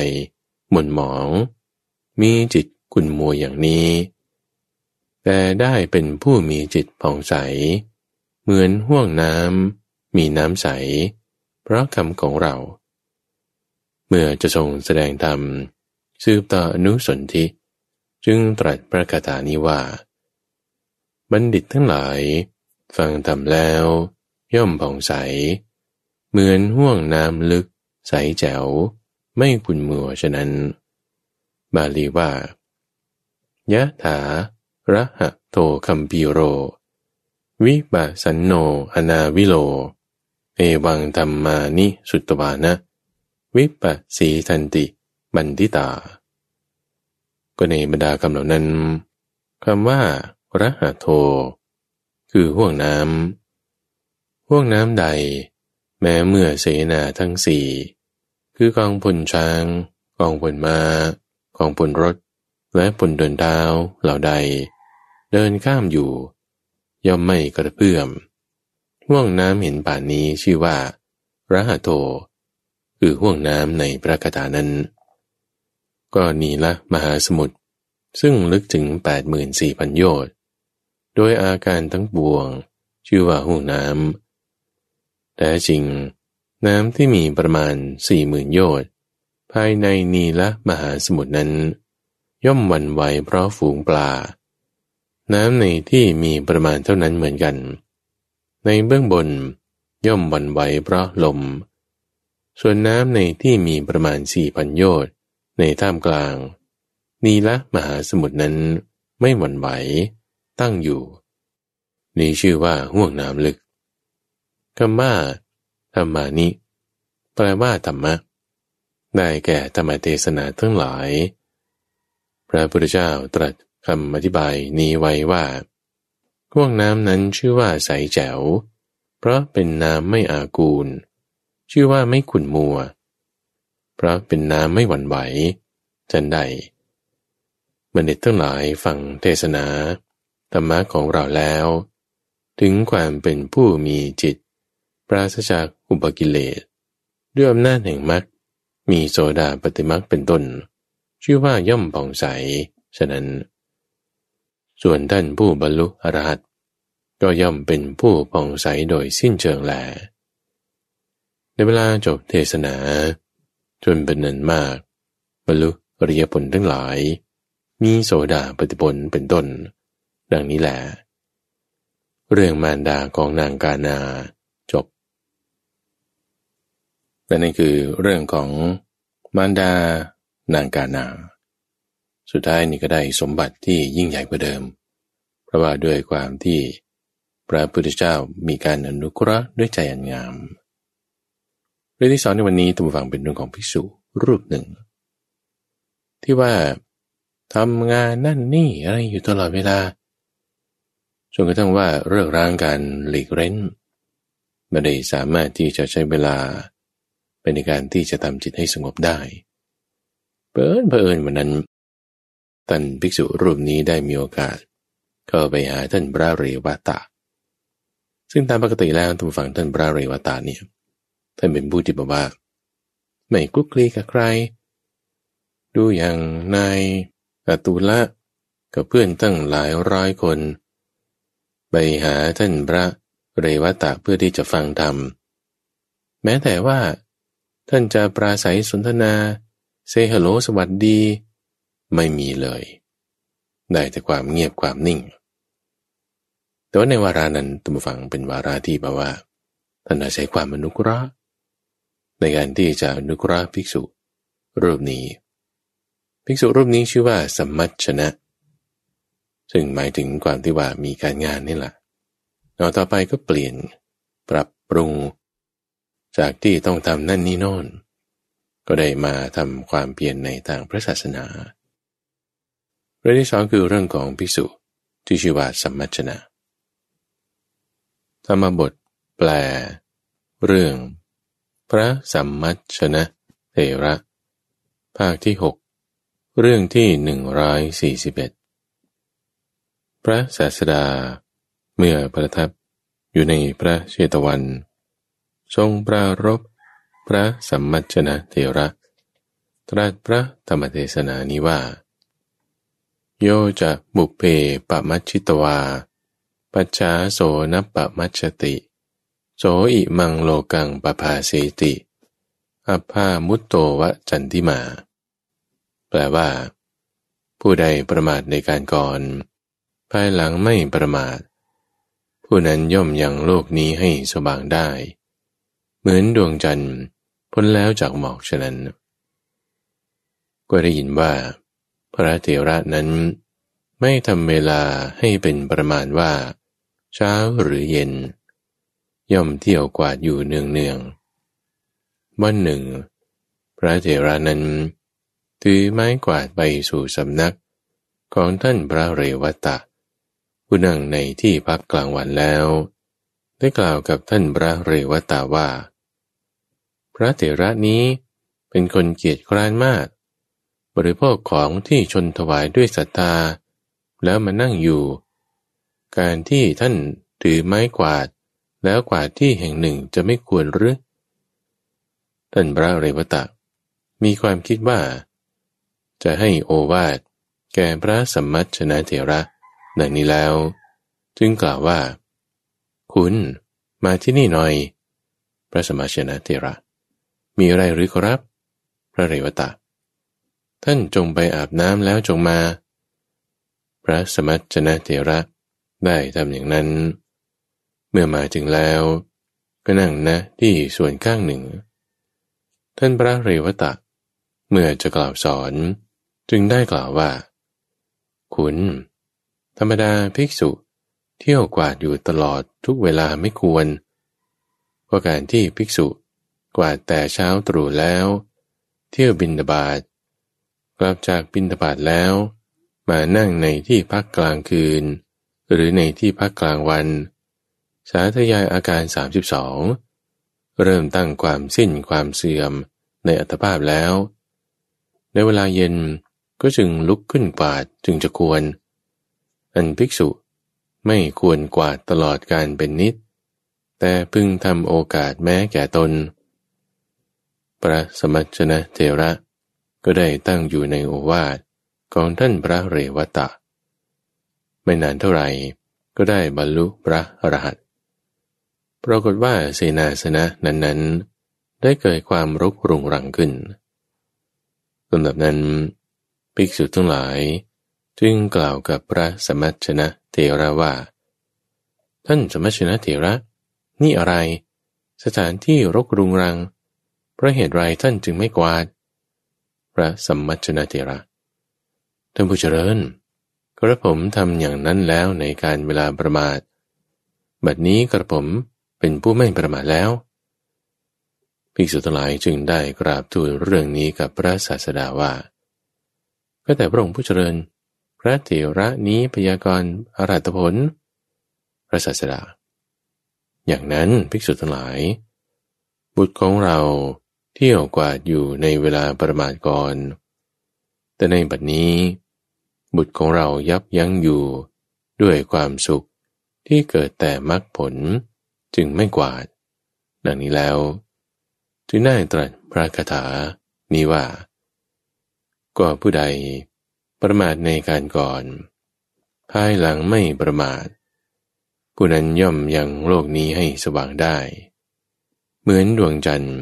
Speaker 1: หม่นหมอง มีจิตกุนมัวอย่างนี้ แต่ได้เป็นผู้มีจิตผ่องใส เหมือนห่วงน้ำมีน้ำใส เพราะคำของเรา เมื่อจะทรงแสดงธรรมสืบต่ออนุสนธิ จึงตรัสประกาศานี้ว่า บัณฑิตทั้งหลาย ฟังธรรมแล้ว ย่อมผ่องใส เหมือนห่วงน้ำลึก ใสแจ๋ว ไม่ขุ่นมัวฉะนั้น บาลีว่ายะถาระหะโทคัมปีโร วิปัสสันโนอนาวิโล เอวังธรรมานิสุตตวานะ วิปัสสีทันติ บันทิตา ก็ในบรรดาคำเหล่านั้นคำว่าระหะโท คือห่วงน้ำห่วงน้ำใด แม้เมื่อเสนาทั้งสี่ คือกองพลช้าง กองพลมา้ากองพลรถ และพลเดินดาเหล่าใด เดินข้ามอยู่ ย่อมไม่กระเพื่อมห่วงน้ำเห็นป่านนี้ชื่อว่าระหะโต คือห่วงน้ำในพระคาถานั้น ก็นีละมหาสมุทรซึ่งลึกถึง 84,000 โยชน์ โดยอาการทั้งปวง ชื่อว่าห่วงน้ำแต่จริง น้ำที่มีประมาณสี่หมื่นโยชน์ ภายในนีละมหาสมุทรนั้น ย่อมวันไหวเพราะฝูงปลา น้ำในที่มีประมาณเท่านั้นเหมือนกัน ในเบื้องบนย่อมวันไหวเพราะลม ส่วนน้ำในที่มีประมาณสี่พันโยชน์ในท่ามกลาง นีละมหาสมุทรนั้นไม่หวั่นไหว ตั้งอยู่ นี้ชื่อว่าห่วงน้ำลึกคำว่าธรรมานิ แปลว่าธรรมะ ได้แก่ธรรมเทศนาทั้งหลาย พระพุทธเจ้าตรัสคำอธิบายนี้ไว้ว่าห่วงน้ำนั้นชื่อว่าใสแจ๋ว เพราะเป็นน้ำไม่อากูล ชื่อว่าไม่ขุ่นมัว เพราะเป็นน้ำไม่หวั่นไหวจันใดบัณฑิตทั้งหลายฟังเทศนาธรรมะของเราแล้ว ถึงความเป็นผู้มีจิต ปราศจากอุปกิเลสด้วยอำนาจแห่งมรรคมีโซดาปฏิมรรคเป็นต้น ชื่อว่าย่อมผ่องใส ฉะนั้น ส่วนท่านผู้บรรลุอรหัตก็ย่อมเป็นผู้ผ่องใสโดยสิ้นเชิงแล ในเวลาจบเทศนา จนเป็นนันมาก บรรลุอริยผลทั้งหลาย มีโสดาปฏิผลเป็นต้น ดังนี้แหละ เรื่องมารดาของนางกานาจบและนั่นคือเรื่องของมารดานางกานา สุดท้ายนี่ก็ได้สมบัติที่ยิ่งใหญ่กว่าเดิม เพราะว่าด้วยความที่พระพุทธเจ้ามีการอนุเคราะห์ด้วยใจอันงาม เรื่องที่สองในวันนี้ตัมฟังเป็นเรื่องของภิกษุรูปหนึ่ง ที่ว่าทำงานนั่นนี่อะไรอยู่ตลอดเวลาจนกระทั่งว่าเรื่องร่างการหลีกเร้นไม่ได้สามารถที่จะใช้เวลาเป็นในการที่จะทำจิตให้สงบได้เปิดเผอิญวันนั้นท่านภิกษุรูปนี้ได้มีโอกาสเข้าไปหาท่านพระเรวตาซึ่งตามปกติแล้วทุกฝั่งท่านพระเรวตาเนี่ย ท่านเป็นผู้ที่บอกว่าไม่กุกคลีกับใคร ดูอย่างนายอตุละกับเพื่อนตั้งหลายร้อยคน ไปหาท่านพระเรวตาเพื่อที่จะฟังธรรม แม้แต่ว่า ท่านจะปราศัยสนทนาเซฮัลโหลสวัสดี ไม่มีเลย ได้แต่ความเงียบความนิ่ง แต่ว่าในวารานั้นตุมฟังเป็นวาราที่แปลว่า ท่านใช้ความอนุเคราะ ในการที่จะอนุเคราะห์ภิกษุรูปนี้ ภิกษุรูปนี้ชื่อว่าสมัชชนะ ซึ่งหมายถึงความที่ว่ามีการงานนี่แหละเราต่อไปก็เปลี่ยนปรับปรุง จากที่ต้องทำนั่นนี่โน่น ก็ได้มาทำความเปลี่ยนในทางพระศาสนาเรื่องที่สองคือเรื่องของพิสุที่ชื่อว่าสัมมัชนะธรรมบทแปล เรื่อง พระสัมมัชนะเถระ ภาคที่หกเรื่องที่หนึ่งร้อยสี่สิบเอ็ดพระศาสดา เมื่อประทับอยู่ในพระเชตวัน ทรงปรารบพระสัมมัชนะเถระ ตรัสพระธรรมเทศนานี้ว่า โยจะบุเพปมัชชิตวา ปัจฉาโสนปมัชติ โสอิมังโลกังปภาเสติอัภามุตโตวะจันทิมา แปลว่า ผู้ใดประมาทในการก่อน ภายหลังไม่ประมาท ผู้นั้นย่อมยังโลกนี้ให้สว่างได้ เหมือนดวงจันทร์พ้นแล้วจากหมอกฉะนั้น ก็ได้ยินว่า พระเถระนั้นไม่ทำเวลาให้เป็นประมาณว่า เช้าหรือเย็น ย่อมเที่ยวกวาดอยู่เนืองเนืองวันหนึ่ง พระเถระนั้น ถือไม้กวาดไปสู่สำนักของท่านพระเรวตะ ผู้นั่งในที่พักกลางวันแล้ว ได้กล่าวกับท่านพระเรวตะว่า พระเถระนี้เป็นคนเกียจคร้านมาก บริโภคของที่ชนถวายด้วยศรัทธา แล้วมานั่งอยู่ การที่ท่านถือไม้กวาด แล้วกว่าที่แห่งหนึ่งจะไม่ควรหรือ ท่านพระเรวตะ มีความคิดว่า จะให้โอวาทแก่พระสัมมัชนะเถระดังนี้แล้ว จึงกล่าวว่า คุณมาที่นี่หน่อย พระสมมาชนะเถระ มีอะไรหรือครับ พระเรวตะ ท่านจงไปอาบน้ำแล้วจงมา พระสมัชนะเถระได้ทำอย่างนั้น มื่อมาถึงแล้ว ก็นั่งนะที่ส่วนข้างหนึ่ง ท่านพระเรวตะ เมื่อจะกล่าวสอน จึงได้กล่าวว่า คุณ ธรรมดาภิกษุ เที่ยวกวาดอยู่ตลอดทุกเวลาไม่ควรเพราะการที่ภิกษุกวาดแต่เช้าตรู่แล้ว เที่ยวบินดาบาดกลับจากบินดาบาดแล้ว มานั่งในที่พักกลางคืน หรือในที่พักกลางวัน สาธยายอาการ 32 เริ่มตั้งความสิ้นความเสื่อมในอัตภาพแล้ว ในเวลาเย็นก็จึงลุกขึ้นกวาดจึงจะควร อันภิกษุไม่ควรกวาดตลอดการเป็นนิด แต่พึงทำโอกาสแม้แก่ตน พระสมัชนะเทระก็ได้ตั้งอยู่ในโอวาทของท่านพระเรวตะ ไม่นานเท่าไหร่ก็ได้บรรลุพระอรหันต ปรากฏว่าเสนาสนะนั้นๆ ได้เกิดความรกรุงรังขึ้นลำดับนั้นภิกษุทั้งหลาย จึงกล่าวกับพระสมัชนะเทระว่า ท่านสมัชนะเทระ นี่อะไร สถานที่รกรุงรัง เพราะเหตุไรท่านจึงไม่กวาด พระสมัชนะเทระ ท่านผู้เจริญ กระผมทำอย่างนั้นแล้วในการเวลาประมาท บัดนี้กระผม เป็นผู้ไม่ประมาทแล้ว ภิกษุทั้งหลายจึงได้กราบทูลเรื่องนี้กับพระศาสดาว่า ก็แต่พระองค์ผู้เจริญ พระเถระนี้พยากรณ์อรัตผล พระศาสดา อย่างนั้นภิกษุทั้งหลาย บุตรของเราเที่ยวกวาดอยู่ในเวลาประมาทก่อน แต่ในบัดนี้ บุตรของเรายับยั้งอยู่ด้วยความสุขที่เกิดแต่มรรคผล จึงไม่กวาด ดังนี้แล้ว จึงได้ตรัสพระคาถานี้ว่า ก็ผู้ใดประมาทในการก่อน ภายหลังไม่ประมาท ผู้นั้นย่อมยังโลกนี้ให้สว่างได้ เหมือนดวงจันทร์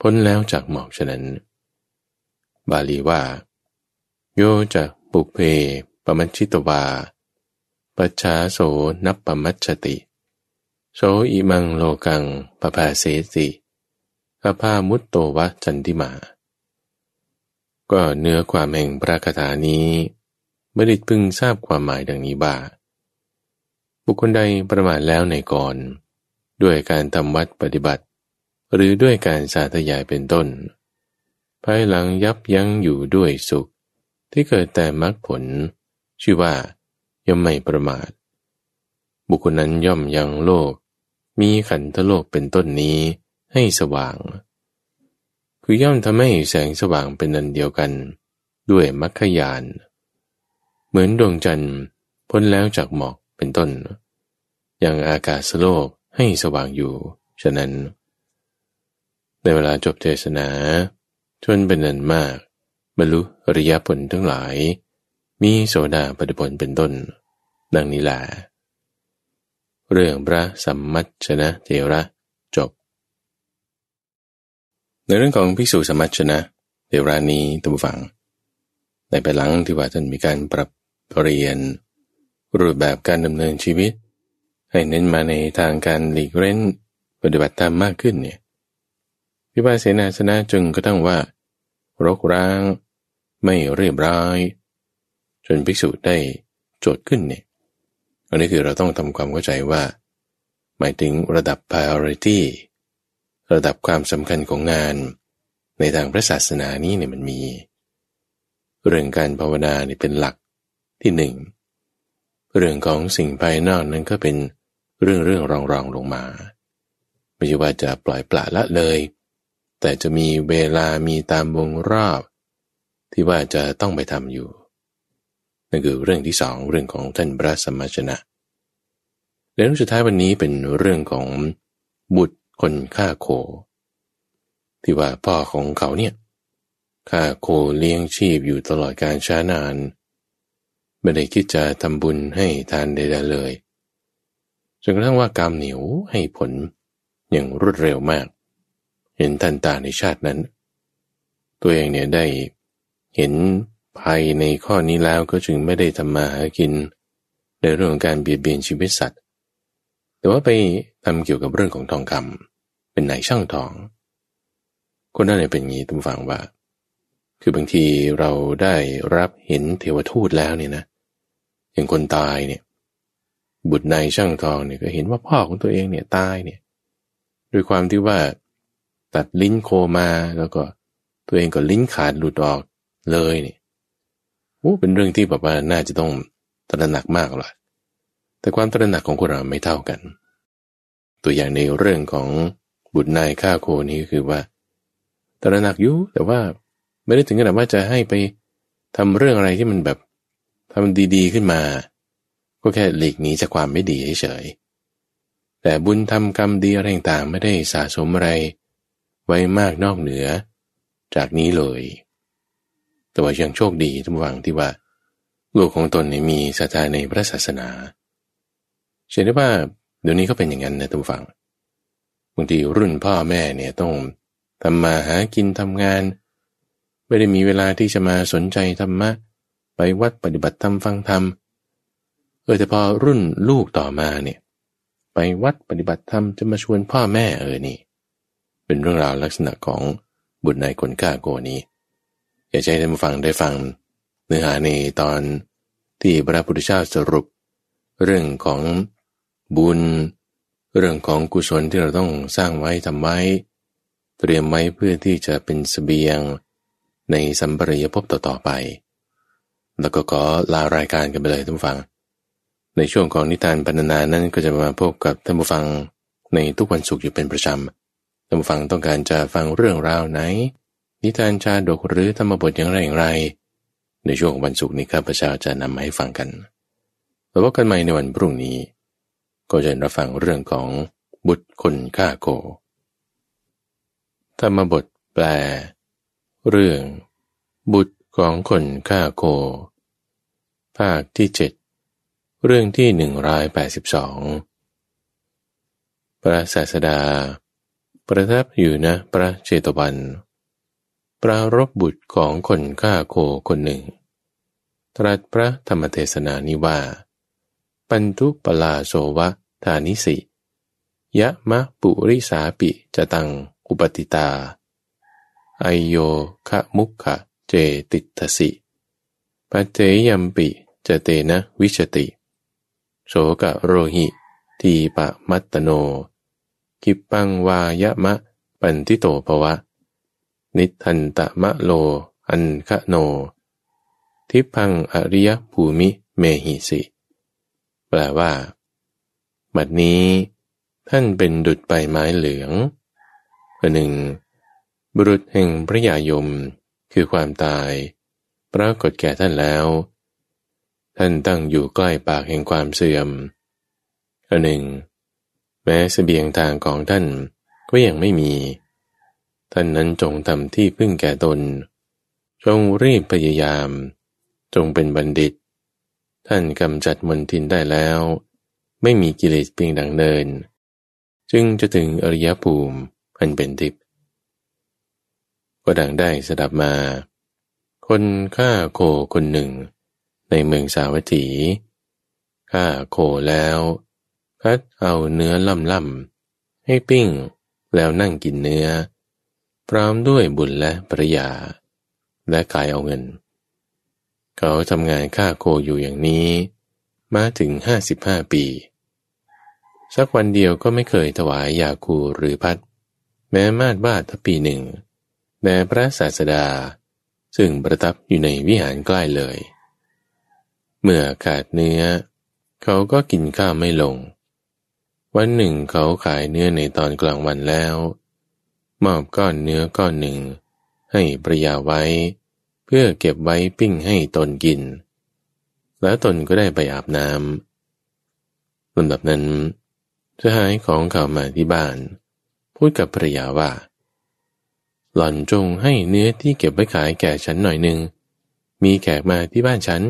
Speaker 1: พ้นแล้วจากหมอกฉะนั้น บาลีว่า โยจะปุเพปมัชชิตวา ปัจฉาโสนับปมัชติ โสอิมังโลกังปภาเสสิอภามุตโตวะจันติมา ก็เนื้อความแห่งพระคาถานี้บัณฑิตพึงทราบความหมายดังนี้บ่า บุคคลใดประมาทแล้วในก่อน ด้วยการทำวัดปฏิบัติ หรือด้วยการสาธยายเป็นต้น ภายหลังยับยั้งอยู่ด้วยสุข ที่เกิดแต่มรรคผล ชื่อว่าย่อมไม่ประมาท บุคคลนั้นย่อมยังโลก มีขันธโลกเป็นต้นนี้ให้สว่าง คือย่อมทำให้แสงสว่างเป็นอันเดียวกัน ด้วยมัคคยาน เหมือนดวงจันทร์พ้นแล้วจากหมอกเป็นต้นอย่างอากาศโลกให้สว่างอยู่ ฉะนั้น ในเวลาจบเทศนา ชนเป็นนันมาก บรรลุอริยผลทั้งหลาย มีโสดาปฏิผลเป็นต้น ดังนี้แหละ เรื่องพระสัมมัชนะเทระจบ ในเรื่องของภิกษุสัมมัชนะเทระนี้ตัมฟัง ในภายหลังที่ว่าท่านมีการปรับเปลี่ยน รูปแบบการดำเนินชีวิต ให้เน้นมาในทางการหลีกเล่นปฏิบัติตามมากขึ้นเนี่ยพิพาเสนาสนะจึงก็ต้องว่ารกร้าง ไม่เรียบร้อย จนภิกษุได้โจทย์ขึ้นเนี่ย อันนี้คือเราต้องทำความเข้าใจว่า หมายถึงระดับ priority ระดับความสำคัญของงาน ในทางพระศาสนานี้เนี่ยมันมี เรื่องการภาวนาเนี่เป็นหลักที่หนึ่งเรื่องของสิ่งภายนอกนั้นก็เป็นเรื่องเรื่องรองรองลงมา ไม่ใช่ว่าจะปล่อยปละละเลย แต่จะมีเวลามีตามวงรอบ ที่ว่าจะต้องไปทำอยู่ นั่นคือเรื่องที่สองเรื่องของท่านพระสมมาชนะและเรื่องสุดท้ายวันนี้เป็นเรื่องของบุตรคนฆ่าโค ที่ว่าพ่อของเขาเนี่ยฆ่าโคเลี้ยงชีพอยู่ตลอดการช้านาน ไม่ได้คิดจะทำบุญให้ทานใดๆเลยจนกระทั่งว่ากรรมเหนียวให้ผลอย่างรวดเร็วมาก เห็นทันตาในชาตินั้น ตัวเองเนี่ยได้เห็น ภัยในข้อนี้แล้วก็จึงไม่ได้ทำมาหากิน ในเรื่องของการเบียดเบียนชีวิตสัตว์ แต่ว่าไปทำเกี่ยวกับเรื่องของทองคำเป็นไหนช่างทอง คนนั้นเนี่ยเป็นงี้ตุ้มฟังว่า คือบางทีเราได้รับเห็นเทวทูตแล้วเนี่ยนะ อย่างคนตายเนี่ย บุตรนายช่างทองเนี่ยก็เห็นว่าพ่อของตัวเองเนี่ยตายเนี่ย ด้วยความที่ว่าตัดลิ้นโคมาแล้วก็ตัวเองก็ลิ้นขาดหลุดออกเลยเนี่ย โอ้เป็นเรื่องที่แบบว่าน่าจะต้องตระหนักมากเลยแต่ความตระหนักของคนเราไม่เท่ากัน ตัวอย่างในเรื่องของบุตรนายฆ่าโคนี้คือว่า ตระหนักอยู่แต่ว่าไม่ได้ถึงขนาดว่าจะให้ไปทำเรื่องอะไรที่มันแบบทำดีๆขึ้นมา ก็แค่หลีกหนีจากความไม่ดีเฉยแต่บุญทำกรรมดีอะไรต่างไม่ได้สะสมอะไร ไว้มากนอกเหนือ จากนี้เลย แต่ว่ายังโชคดีทุกวังที่ว่า ลูกของตนนี่มีศรัทธาในพระศาสนาเชื่อได้ว่าเดี๋ยวนี้ก็เป็นอย่างนั้นนะทุกฝังบางทีรุ่นพ่อแม่เนี่ยต้องทำมาหากินทำงาน ไม่ได้มีเวลาที่จะมาสนใจธรรมะ ไปวัดปฏิบัติธรรมฟังธรรมเออแต่พอรุ่นลูกต่อมาเนี่ยไปวัดปฏิบัติธรรมจะมาชวนพ่อแม่เออนี่ เป็นเรื่องราวลักษณะของบุตรนายคนกล้าโกนี้ อยากให้ท่านฟังได้ฟัง เนื้อหาในตอนที่พระพุทธเจ้าสรุป เรื่องของบุญ เรื่องของกุศลที่เราต้องสร้างไว้ทำไว้ เตรียมไว้เพื่อที่จะเป็นสเสบียงในสัมปรายภพต่อๆไป แล้วก็ขอลารายการกันไปเลยท่านฟัง ในช่วงของนิทานปรรนานั้นก็จะมาพบกับท่านผู้ฟังในทุกวันศุกร์อยู่เป็นประจำท่านผู้ฟังต้องการจะฟังเรื่องราวไหน นิทานชาดกหรือธรรมบทอย่างไรอย่างไร ในช่วงวันศุกร์นี้ข้าพเจ้าจะนำมาให้ฟังกันแล้วพบกันใหม่ในวันพรุ่งนี้ ก็จะรับฟังเรื่องของบุตรคนฆ่าโก ธรรมบทแปล เรื่อง บุตรของคนฆ่าโค ภาคที่เจ็ดเรื่องที่หนึ่งร้อยแปดสิบสองพระศาสดา ประทับอยู่นะพระเจตวัน รารบบุตรของคนฆ่าโคคนหนึ่ง ตรัสพระธรรมเทศนานิว่า ปันทุปลาโสวะธานิสิ ยะมะปุริสาปิจะตังอุปติตาไอโยคะมุขะเจติตสิปัจเจยัมปิจะเตนะวิชติ โสกะโรหิทีปะมัตตโน กิปังวายะมะปันทิโตภวะ นิทันตะมะโล อันคะโน ทิพังอริยภูมิเมหิสิ แปลว่า บัดนี้ ท่านเป็นดุดใบไม้เหลืองอันหนึ่ง บุรุษแห่งพระยายมคือความตาย ปรากฏแก่ท่านแล้ว ท่านตั้งอยู่ใกล้ปากแห่งความเสื่อมอันหนึ่ง แม้สเสบียงทางของท่านก็ยังไม่มี ท่านนั้นจงทำที่พึ่งแก่ตน จงรีบพยายาม จงเป็นบัณฑิต ท่านกำจัดมนทินได้แล้ว ไม่มีกิเลสเพียงดังเนิน จึงจะถึงอริยภูมิอันเป็นทิพย์ก็ดังได้สดับมา คนฆ่าโคคนหนึ่ง ในเมืองสาวัตถีฆ่าโคแล้วคัดเอาเนื้อล่ำล่ำให้ปิ้งแล้วนั่งกินเนื้อ พร้อมด้วยบุญและปริยา และขายเอาเงิน เขาทำงานฆ่าโคอยู่อย่างนี้ มาถึงห้าสิบห้าปี สักวันเดียวก็ไม่เคยถวายยาคูหรือพัด แม้มาดบ้าทปีหนึ่งแด่พระศาสดา ซึ่งประทับอยู่ในวิหารใกล้เลย เมื่อขาดเนื้อ เขาก็กินข้าวไม่ลง วันหนึ่งเขาขายเนื้อในตอนกลางวันแล้ว มอบก้อนเนื้อก้อนหนึ่ง ให้ประยาไว้ เพื่อเก็บไว้ปิ้งให้ตนกิน แล้วตนก็ได้ไปอาบน้ำลำดับนั้นสหายของเขามาที่บ้าน พูดกับภรยาว่า หล่อนจงให้เนื้อที่เก็บไว้ขายแก่ฉันหน่อยหนึ่ง มีแขกมาที่บ้านฉัน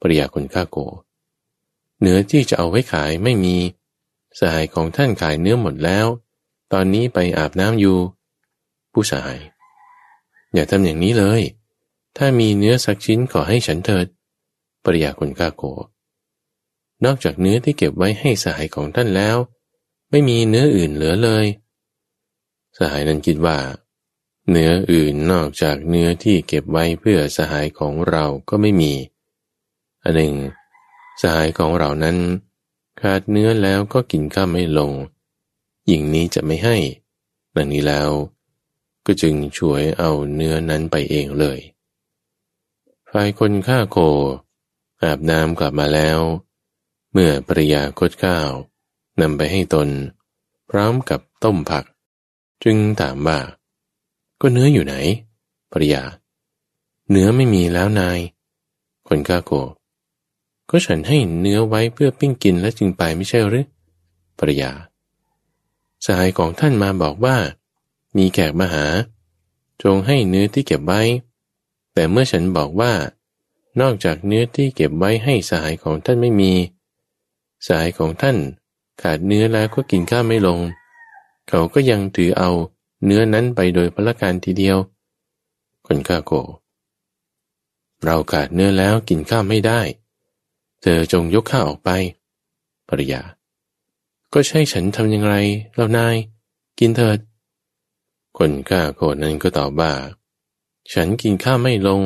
Speaker 1: ภรยาคนข้าโก เนื้อที่จะเอาไว้ขายไม่มีสหายของท่านขายเนื้อหมดแล้ว ตอนนี้ไปอาบน้ำอยู่ ผู้สาย อย่าทำอย่างนี้เลย ถ้ามีเนื้อสักชิ้นขอให้ฉันเถิดปริยาคนข้าโก นอกจากเนื้อที่เก็บไว้ให้สหายของท่านแล้ว ไม่มีเนื้ออื่นเหลือเลย สหายนั้นคิดว่า เนื้ออื่นนอกจากเนื้อที่เก็บไว้เพื่อสหายของเราก็ไม่มี อันหนึ่ง สหายของเรานั้น ขาดเนื้อแล้วก็กินข้าไม่ลง หญิงนี้จะไม่ให้ ดังนี้แล้ว ก็จึงช่วยเอาเนื้อนั้นไปเองเลย ฝ่ายคนฆ่าโค อาบน้ำกลับมาแล้ว เมื่อปริยาคดข้าวนำไปให้ตน พร้อมกับต้มผัก จึงถามว่า ก็เนื้ออยู่ไหนปริยา เนื้อไม่มีแล้วนาย คนฆ่าโค ก็ฉันให้เนื้อไว้เพื่อปิ้งกินและจึงไปไม่ใช่หรือภรรยา สหายของท่านมาบอกว่า มีแขกมาหา จงให้เนื้อที่เก็บไว้ แต่เมื่อฉันบอกว่า นอกจากเนื้อที่เก็บไว้ให้สหายของท่านไม่มี สหายของท่านขาดเนื้อแล้วก็กินข้าวไม่ลง เขาก็ยังถือเอาเนื้อนั้นไปโดยพละการทีเดียว คนข้าโก เราขาดเนื้อแล้วกินข้าวไม่ได้ เธอจงยกข้าออกไป ภริยา ก็ใช่ฉันทำอยังไงเล่านาย กินเถิด คนข้าโคนั้นก็ตอบว่า ฉันกินข้าวไม่ลง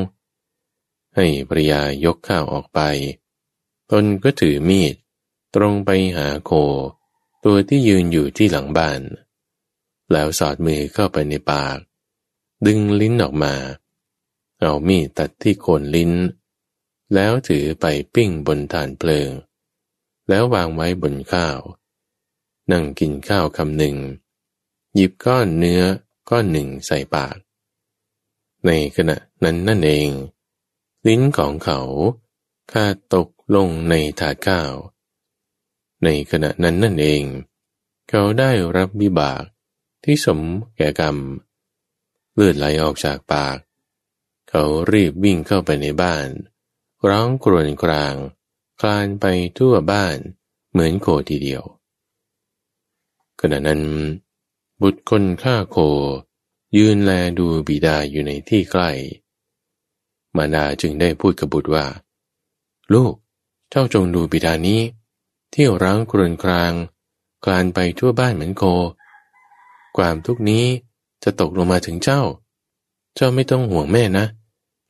Speaker 1: ให้ภริยายกข้าวออกไป ตนก็ถือมีด ตรงไปหาโค ตัวที่ยืนอยู่ที่หลังบ้าน แล้วสอดมือเข้าไปในปาก ดึงลิ้นออกมา เอามีดตัดที่โคนลิ้น แล้วถือไปปิ้งบนฐานเพลิง แล้ววางไว้บนข้าว นั่งกินข้าวคำหนึ่ง หยิบก้อนเนื้อก้อนหนึ่งใส่ปาก ในขณะนั้นนั่นเอง ลิ้นของเขาคาตกลงในถาดข้าว ในขณะนั้นนั่นเอง เขาได้รับวิบากที่สมแก่กรรม เลือดไหลออกจากปาก เขารีบวิ่งเข้าไปในบ้าน ร้องกรวนกลาง คลานไปทั่วบ้านเหมือนโคทีเดียว ขณะนั้น บุตรคนฆ่าโค ยืนแลดูบิดาอยู่ในที่ใกล้ มารดาจึงได้พูดกับบุตรว่า ลูก เจ้าจงดูบิดานี้เที่ยวร้างกรนกลางคลานไปทั่วบ้านเหมือนโค ความทุกนี้จะตกลงมาถึงเจ้า เจ้าไม่ต้องห่วงแม่นะ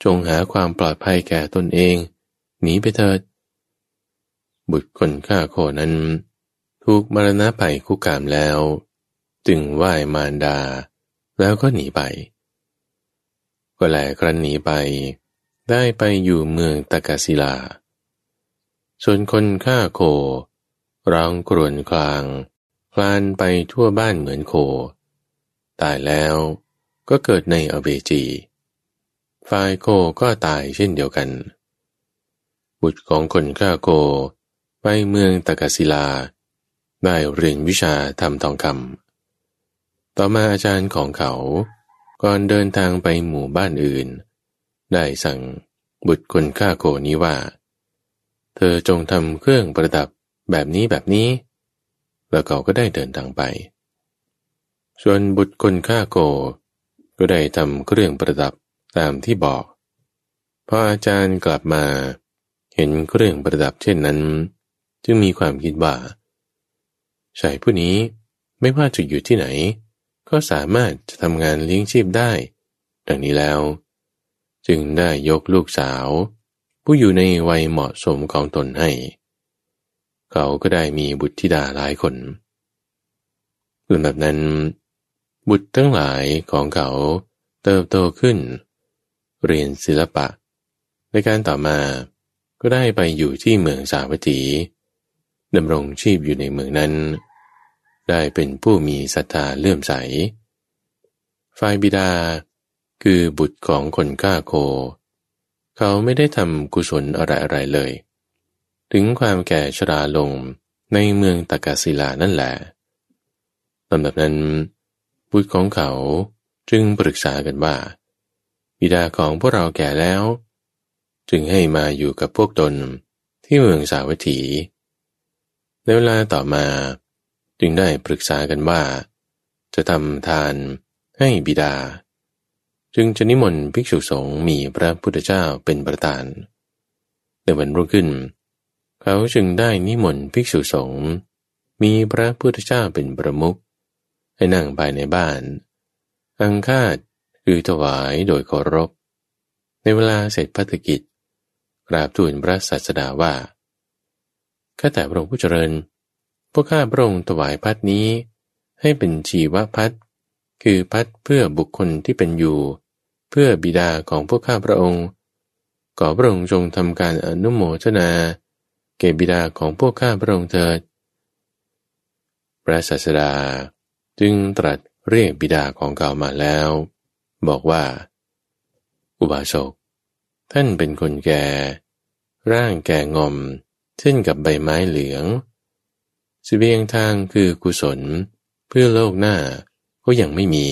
Speaker 1: จงหาความปลอดภัยแก่ตนเอง หนีไปเถิด บุตรคนฆ่าโคนั้น ถูกมรณะภัยคุกคามแล้ว จึงไหว้มารดา แล้วก็หนีไป ก็แหลครั้นหนีไป ได้ไปอยู่เมืองตะกาศิลา ส่วนคนฆ่าโค ร้องกรวนคลาง คลานไปทั่วบ้านเหมือนโค ตายแล้วก็เกิดในอเวจีฝ่ายโคก็ตายเช่นเดียวกัน บุตรของคนฆ่าโคไปเมืองตะกศิลา ได้เรียนวิชาทำทองคำต่อมาอาจารย์ของเขา ก่อนเดินทางไปหมู่บ้านอื่น ได้สั่งบุตรคนฆ่าโคนี้ว่า เธอจงทำเครื่องประดับแบบนี้แบบนี้ แล้วเขาก็ได้เดินทางไป ส่วนบุตรคนฆ่าโก ก็ได้ทำเครื่องประดับตามที่บอก พออาจารย์กลับมา เห็นเครื่องประดับเช่นนั้น จึงมีความคิดว่า ชายผู้นี้ไม่ว่าจะอยู่ที่ไหน ก็สามารถจะทำงานเลี้ยงชีพได้ ดังนี้แล้ว จึงได้ยกลูกสาว ผู้อยู่ในวัยเหมาะสมของตนให้ เขาก็ได้มีบุตรธิดาหลายคนลำดับนั้น บุตรทั้งหลายของเขาเติบโตขึ้น เรียนศิลปะ ในการต่อมาก็ได้ไปอยู่ที่เมืองสาวัตถีดำรงชีพอยู่ในเมืองนั้น ได้เป็นผู้มีศรัทธาเลื่อมใส ฝ่ายบิดา คือบุตรของคนฆ่าโค เขาไม่ได้ทำกุศลอะไรๆเลย ถึงความแก่ชราลงในเมืองตากาศิลานั่นแหละลำดับนั้น บุตรของเขาจึงปรึกษากันว่า บิดาของพวกเราแก่แล้ว จึงให้มาอยู่กับพวกตนที่เมืองสาวัตถีในเวลาต่อมา จึงได้ปรึกษากันว่า จะทำทานให้บิดา จึงจะนิมนต์ภิกษุสงฆ์มีพระพุทธเจ้าเป็นประธาน ในวันรุ่งขึ้น เขาจึงได้นิมนต์ภิกษุสงฆ์มีพระพุทธเจ้าเป็นประมุขให้นั่งภายในบ้าน อังคาดคือถวายโดยเคารพ ในเวลาเสร็จพัฒกิจกราบทูลพระศาสดาว่าข้าแต่พระองค์ผู้เจริญ พวกข้าพระองค์ถวายพัดนี้ ให้เป็นชีวพัดคือพัดเพื่อบุคคลที่เป็นอยู่ เพื่อบิดาของพวกข้าพระองค์ขอพระองค์จงทำการอนุโมทนาเกบิดาของพวกข้าพระองค์เถิด พระศาสดาจึงตรัสเรียกบิดาของเขามาแล้ว บอกว่า อุบาสก ท่านเป็นคนแก่ ร่างแก่งอม เช่นกับใบไม้เหลือง สเบียงทางคือกุศล เพื่อโลกหน้าก็ยังไม่มี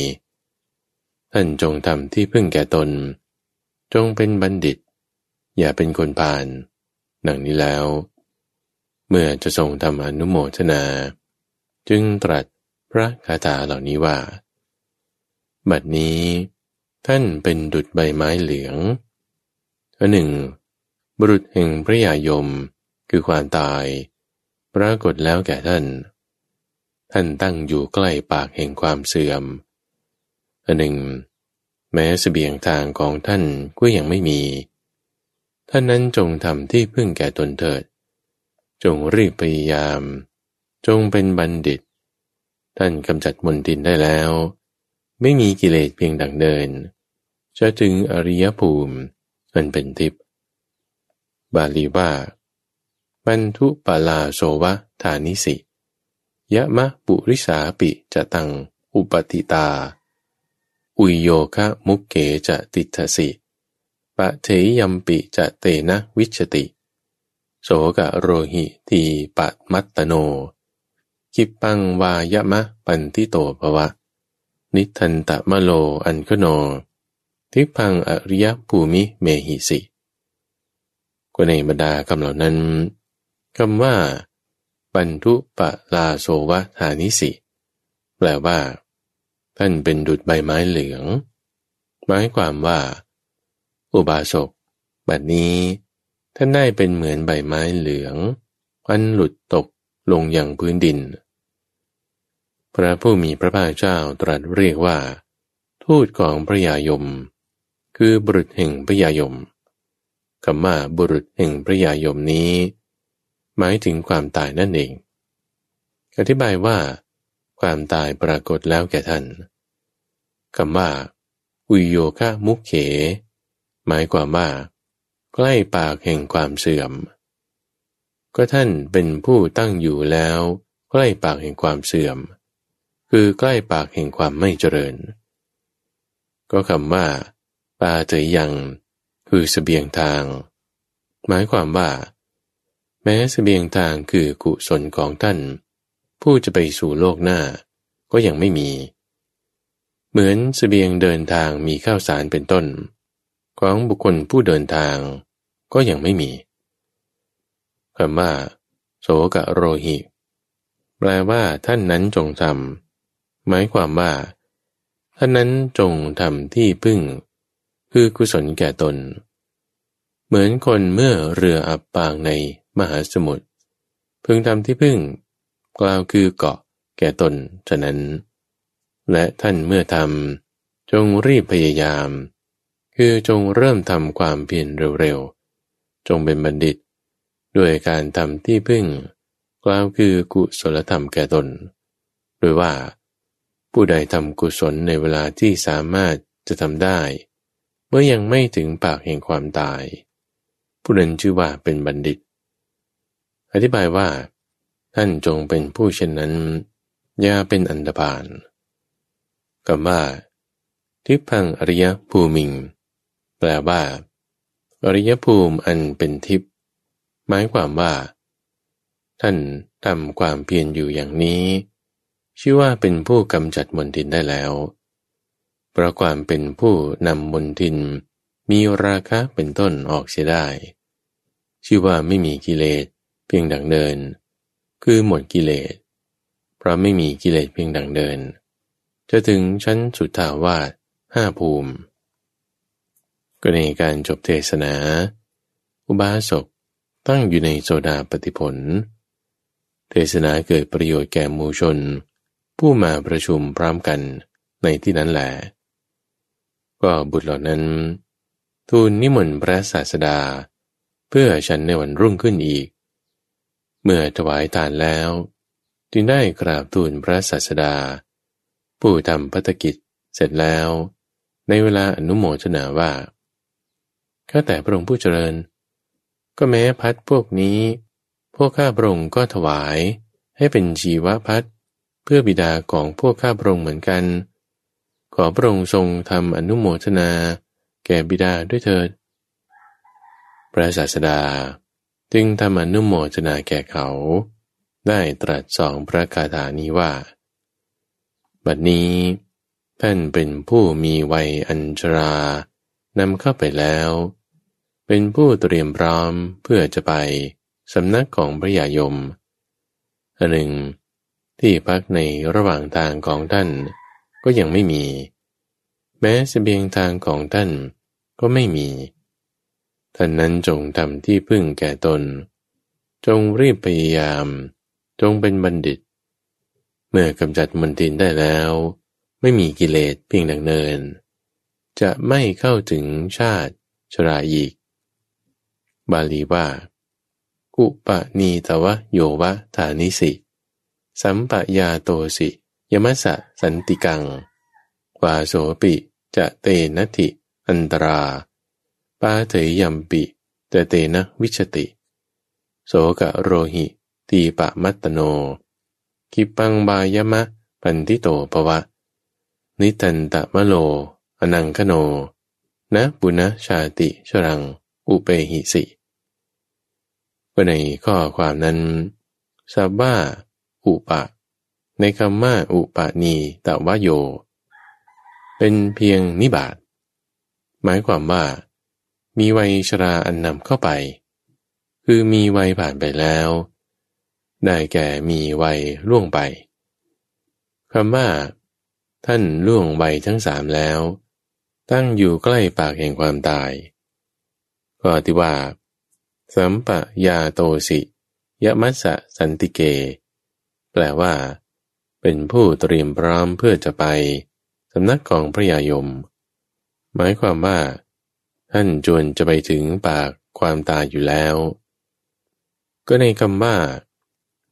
Speaker 1: ท่านจงทำที่พึ่งแก่ตน จงเป็นบัณฑิต อย่าเป็นคนพาลดังนี้แล้ว เมื่อจะทรงทำอนุโมทนา จึงตรัสพระคาถาเหล่านี้ว่า บัดนี้ ท่านเป็นดุจใบไม้เหลืองอันหนึ่ง บุรุษแห่งพระยายมคือความตาย รากฏแล้วแก่ท่าน ท่านตั้งอยู่ใกล้ปากแห่งความเสื่อมอันหนึ่ง แม้สเสบียงทางของท่านก็ยังไม่มี ท่านนั้นจงทำที่พึ่งแก่ตนเถิด จงรีบพยายาม จงเป็นบัณฑิต ท่านกำจัดมนทินได้แล้ว ไม่มีกิเลสเพียงดังเดิน จะถึงอริยภูมิอันเป็นทิพย์บาลีว่า บรรทุปลาโสวะฐานิสิยะมะปุริสาปิจะตังอุปติตา อุยโยคะมุกเกจะติทสิปะเทยัมปิจะเตนะวิชติ โสกะโรหิทีปะมัตตโนคิปปังวายะมะปันทิโตภวะ นิทันตะมะโลอันคโน ทิพังอริยภูมิเมหิสิก็ในบรรดาคำเหล่านั้น คำว่าบรรทุปะลาโสวะธานิสิ แปลว่า ท่านเป็นดุดใบไม้เหลือง หมายความว่า อุบาสกบัดนี้ ท่านได้เป็นเหมือนใบไม้เหลือง อันหลุดตกลงอย่างพื้นดิน พระผู้มีพระภาคเจ้าตรัสเรียกว่า ทูตของพระยายม คือบุรุษแห่งพระยายมคำว่าบุรุษแห่งพระยายมนี้ หมายถึงความตายนั่นเอง อธิบายว่า ความตายปรากฏแล้วแก่ท่านคำว่าอุโยคะมุกเข หมายความว่า ใกล้ปากแห่งความเสื่อม ก็ท่านเป็นผู้ตั้งอยู่แล้ว ใกล้ปากแห่งความเสื่อม คือใกล้ปากแห่งความไม่เจริญ ก็คำว่า ปาเจยัง คือสเสบียงทาง หมายความว่า ม้สเสบียงทางคือกุศลของท่าน ผู้จะไปสู่โลกหน้า ก็ยังไม่มี เหมือนสเสบียงเดินทางมีข้าวสารเป็นต้น ของบุคคลผู้เดินทาง ก็ยังไม่มีคำว่าโสกะโรหิ แปลว่าท่านนั้นจงทำหมายความว่า ท่านนั้นจงทำที่พึ่ง คือกุศลแก่ตน เหมือนคนเมื่อเรืออับปางใน มหาสมุทรพึงทำที่พึ่ง กล่าวคือเกาะแก่ตนฉะนั้น และท่านเมื่อทำจงรีบพยายาม คือจงเริ่มทำความเพียรเร็วๆ จงเป็นบัณฑิต ด้วยการทำที่พึ่ง กล่าวคือกุศลธรรมแก่ตน โดยว่า ผู้ใดทำกุศลในเวลาที่สามารถจะทำได้ เมื่อยังไม่ถึงปากแห่งความตาย ผู้นั้นชื่อว่าเป็นบัณฑิต อธิบายว่า ท่านจงเป็นผู้เช่นนั้น อย่าเป็นอันดพานคำว่า ทิพังอริยภูมิง แปลว่า อริยภูมิอันเป็นทิพย์หมายความว่า ท่านทำความเพียรอยู่อย่างนี้ ชื่อว่าเป็นผู้กำจัดมนทินได้แล้วเพราะความเป็นผู้นำมนทิน มีราคะเป็นต้นออกเสียได้ ชื่อว่าไม่มีกิเลส เพียงดังเดิน คือหมดกิเลสเพราะไม่มีกิเลสเพียงดังเดิน จะถึงชั้นสุดทาวาสห้าภูมิ ก็ในการจบเทศนา อุบาสกตั้งอยู่ในโซดาปฏิผล เทศนาเกิดประโยชน์แก่มูชน ผู้มาประชุมพร้อมกันในที่นั้นแหละก็บุตรเหล่านั้น ทูลนิมนต์พระศาสดา เพื่อฉันในวันรุ่งขึ้นอีก มื่อถวายทานแล้ว จึงได้กราบทูลพระศาสดา ผู้ทำพัฒกิจเสร็จแล้ว ในเวลาอนุโมทนาว่าข้าแต่พระองค์ผู้เจริญ ก็แม้พัดพวกนี้ พวกข้าพระองค์ก็ถวายให้เป็นชีวพัดเพื่อบิดาของพวกข้าพระองค์เหมือนกัน ขอพระองค์ทรงทำอนุโมทนา แก่บิดาด้วยเถิด พระศาสดา จึงทำอนุโมทนาแก่เขา ได้ตรัสสองพระคาถานี้ว่า บัดนี้ ท่านเป็นผู้มีวัยอัญชรานำเข้าไปแล้ว เป็นผู้เตรียมพร้อมเพื่อจะไปสำนักของพระยายม อันหนึ่ง ที่พักในระหว่างทางของท่านก็ยังไม่มี แม้สเสบียงทางของท่านก็ไม่มี ท่านนั้นจงทำที่พึ่งแก่ตน จงรีบพยายาม จงเป็นบัณฑิต เมื่อกำจัดมนทินได้แล้ว ไม่มีกิเลสเพียงดังเนิน จะไม่เข้าถึงชาติชราอีก บาลีว่า อุปนีตวะโยวะฐานิสิ สัมปยาโตสิยมัสสะสันติกังวาโสปิจะเตนติ อันตรา ปาเถยยัมปิจะเตนะวิชติ โสกะโรหิ ตีปะมัตโนกิปังบายมะ ปันติโตภวะ นิตันตะมะโล อนังคโน นะบุณชาติชรัง อุเปหิสิก็ในข้อความนั้นทราบว่าอุปะ ในคำว่าอุปนีตวโย เป็นเพียงนิบาตหมายความว่า มีวัยชราอันนำเข้าไป คือมีวัยผ่านไปแล้ว ได้แก่มีวัยล่วงไปคำว่า ท่านล่วงวัยทั้งสามแล้ว ตั้งอยู่ใกล้ปากแห่งความตาย ก็ที่ว่า สัมปยาโตสิยมัสสะสันติเก แปลว่า เป็นผู้เตรียมพร้อมเพื่อจะไปสำนักของพระยายม หมายความว่า ท่านจวนจะไปถึงปากความตายอยู่แล้ว ก็ในคำว่า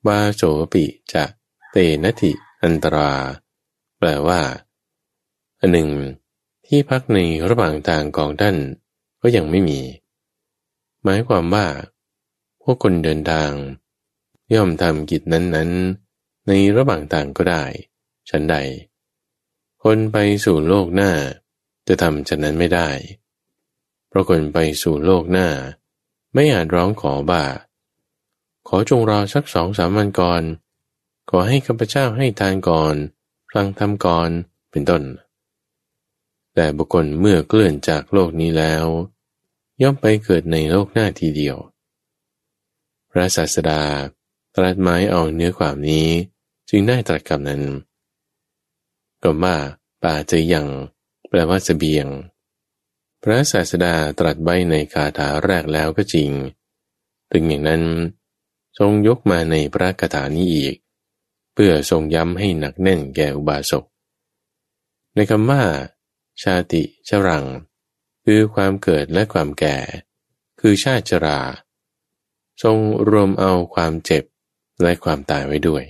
Speaker 1: วาโสปิจะเตนติอันตรา แปลว่า อันหนึ่ง ที่พักในระหว่างทางของท่านก็ยังไม่มี หมายความว่า พวกคนเดินทาง ย่อมทำกิจนั้นๆ ในระหว่างทางก็ได้ ฉันใด คนไปสู่โลกหน้า จะทำฉะนั้นไม่ได้ เราะคนไปสู่โลกหน้า ไม่อาจร้องขอบ่า ขอจงรอสักสองสามวันก่อน ขอให้ข้าพเจ้าให้ทานก่อนฟังธรรมก่อนเป็นต้น แต่บุคคลเมื่อเคลื่อนจากโลกนี้แล้ว ย่อมไปเกิดในโลกหน้าทีเดียว พระศาสดาตรัสหมายเอาเนื้อความนี้จึงได้ตรัสคำนั้นก็ว่าป่าเจยังแปลว่าสเสบียง พระศาสดาตรัสไว้ในคาถาแรกแล้วก็จริง ถึงอย่างนั้น ทรงยกมาในพระคาถานี้อีก เพื่อทรงย้ำให้หนักแน่นแก่อุบาสก ในคำว่า ชาติชรัง คือความเกิดและความแก่ คือชาติชรา ทรงรวมเอาความเจ็บและความตายไว้ด้วย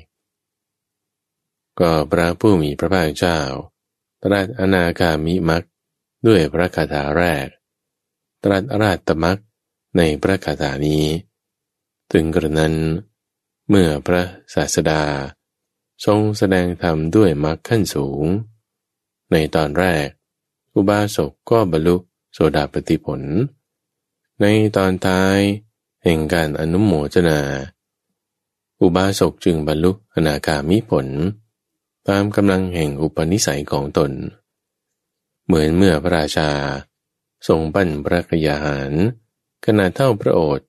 Speaker 1: ก็พระผู้มีพระภาคเจ้า ตรัสอนาคามิมัก ด้วยพระคาถาแรก ตรัสราตมักในพระคาถานี้ ถึงกระนั้น เมื่อพระศาสดา ทรงแสดงธรรมด้วยมักขั้นสูง ในตอนแรก อุบาสกก็บรรลุโสดาปติผล ในตอนท้ายแห่งการอนุโมทนา อุบาสกจึงบรรลุอนาคามิผล ตามกำลังแห่งอุปนิสัยของตน เหมือนเมื่อพระราชา ทรงปั้นพระกยาหาร ขนาดเท่าพระโอษฐ์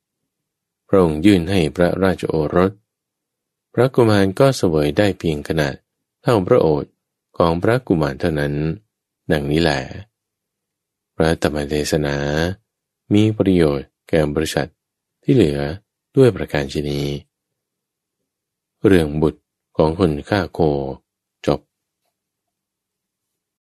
Speaker 1: พระองค์ยื่นให้พระราชโอรส พระกุมารก็เสวยได้เพียงขนาดเท่าพระโอษฐ์ของพระกุมารเท่านั้น ดังนี้แหละ พระธรรมเทศนา มีประโยชน์แก่บริษัทที่เหลือด้วยประการชนีเรื่องบุตรของคนฆ่าโค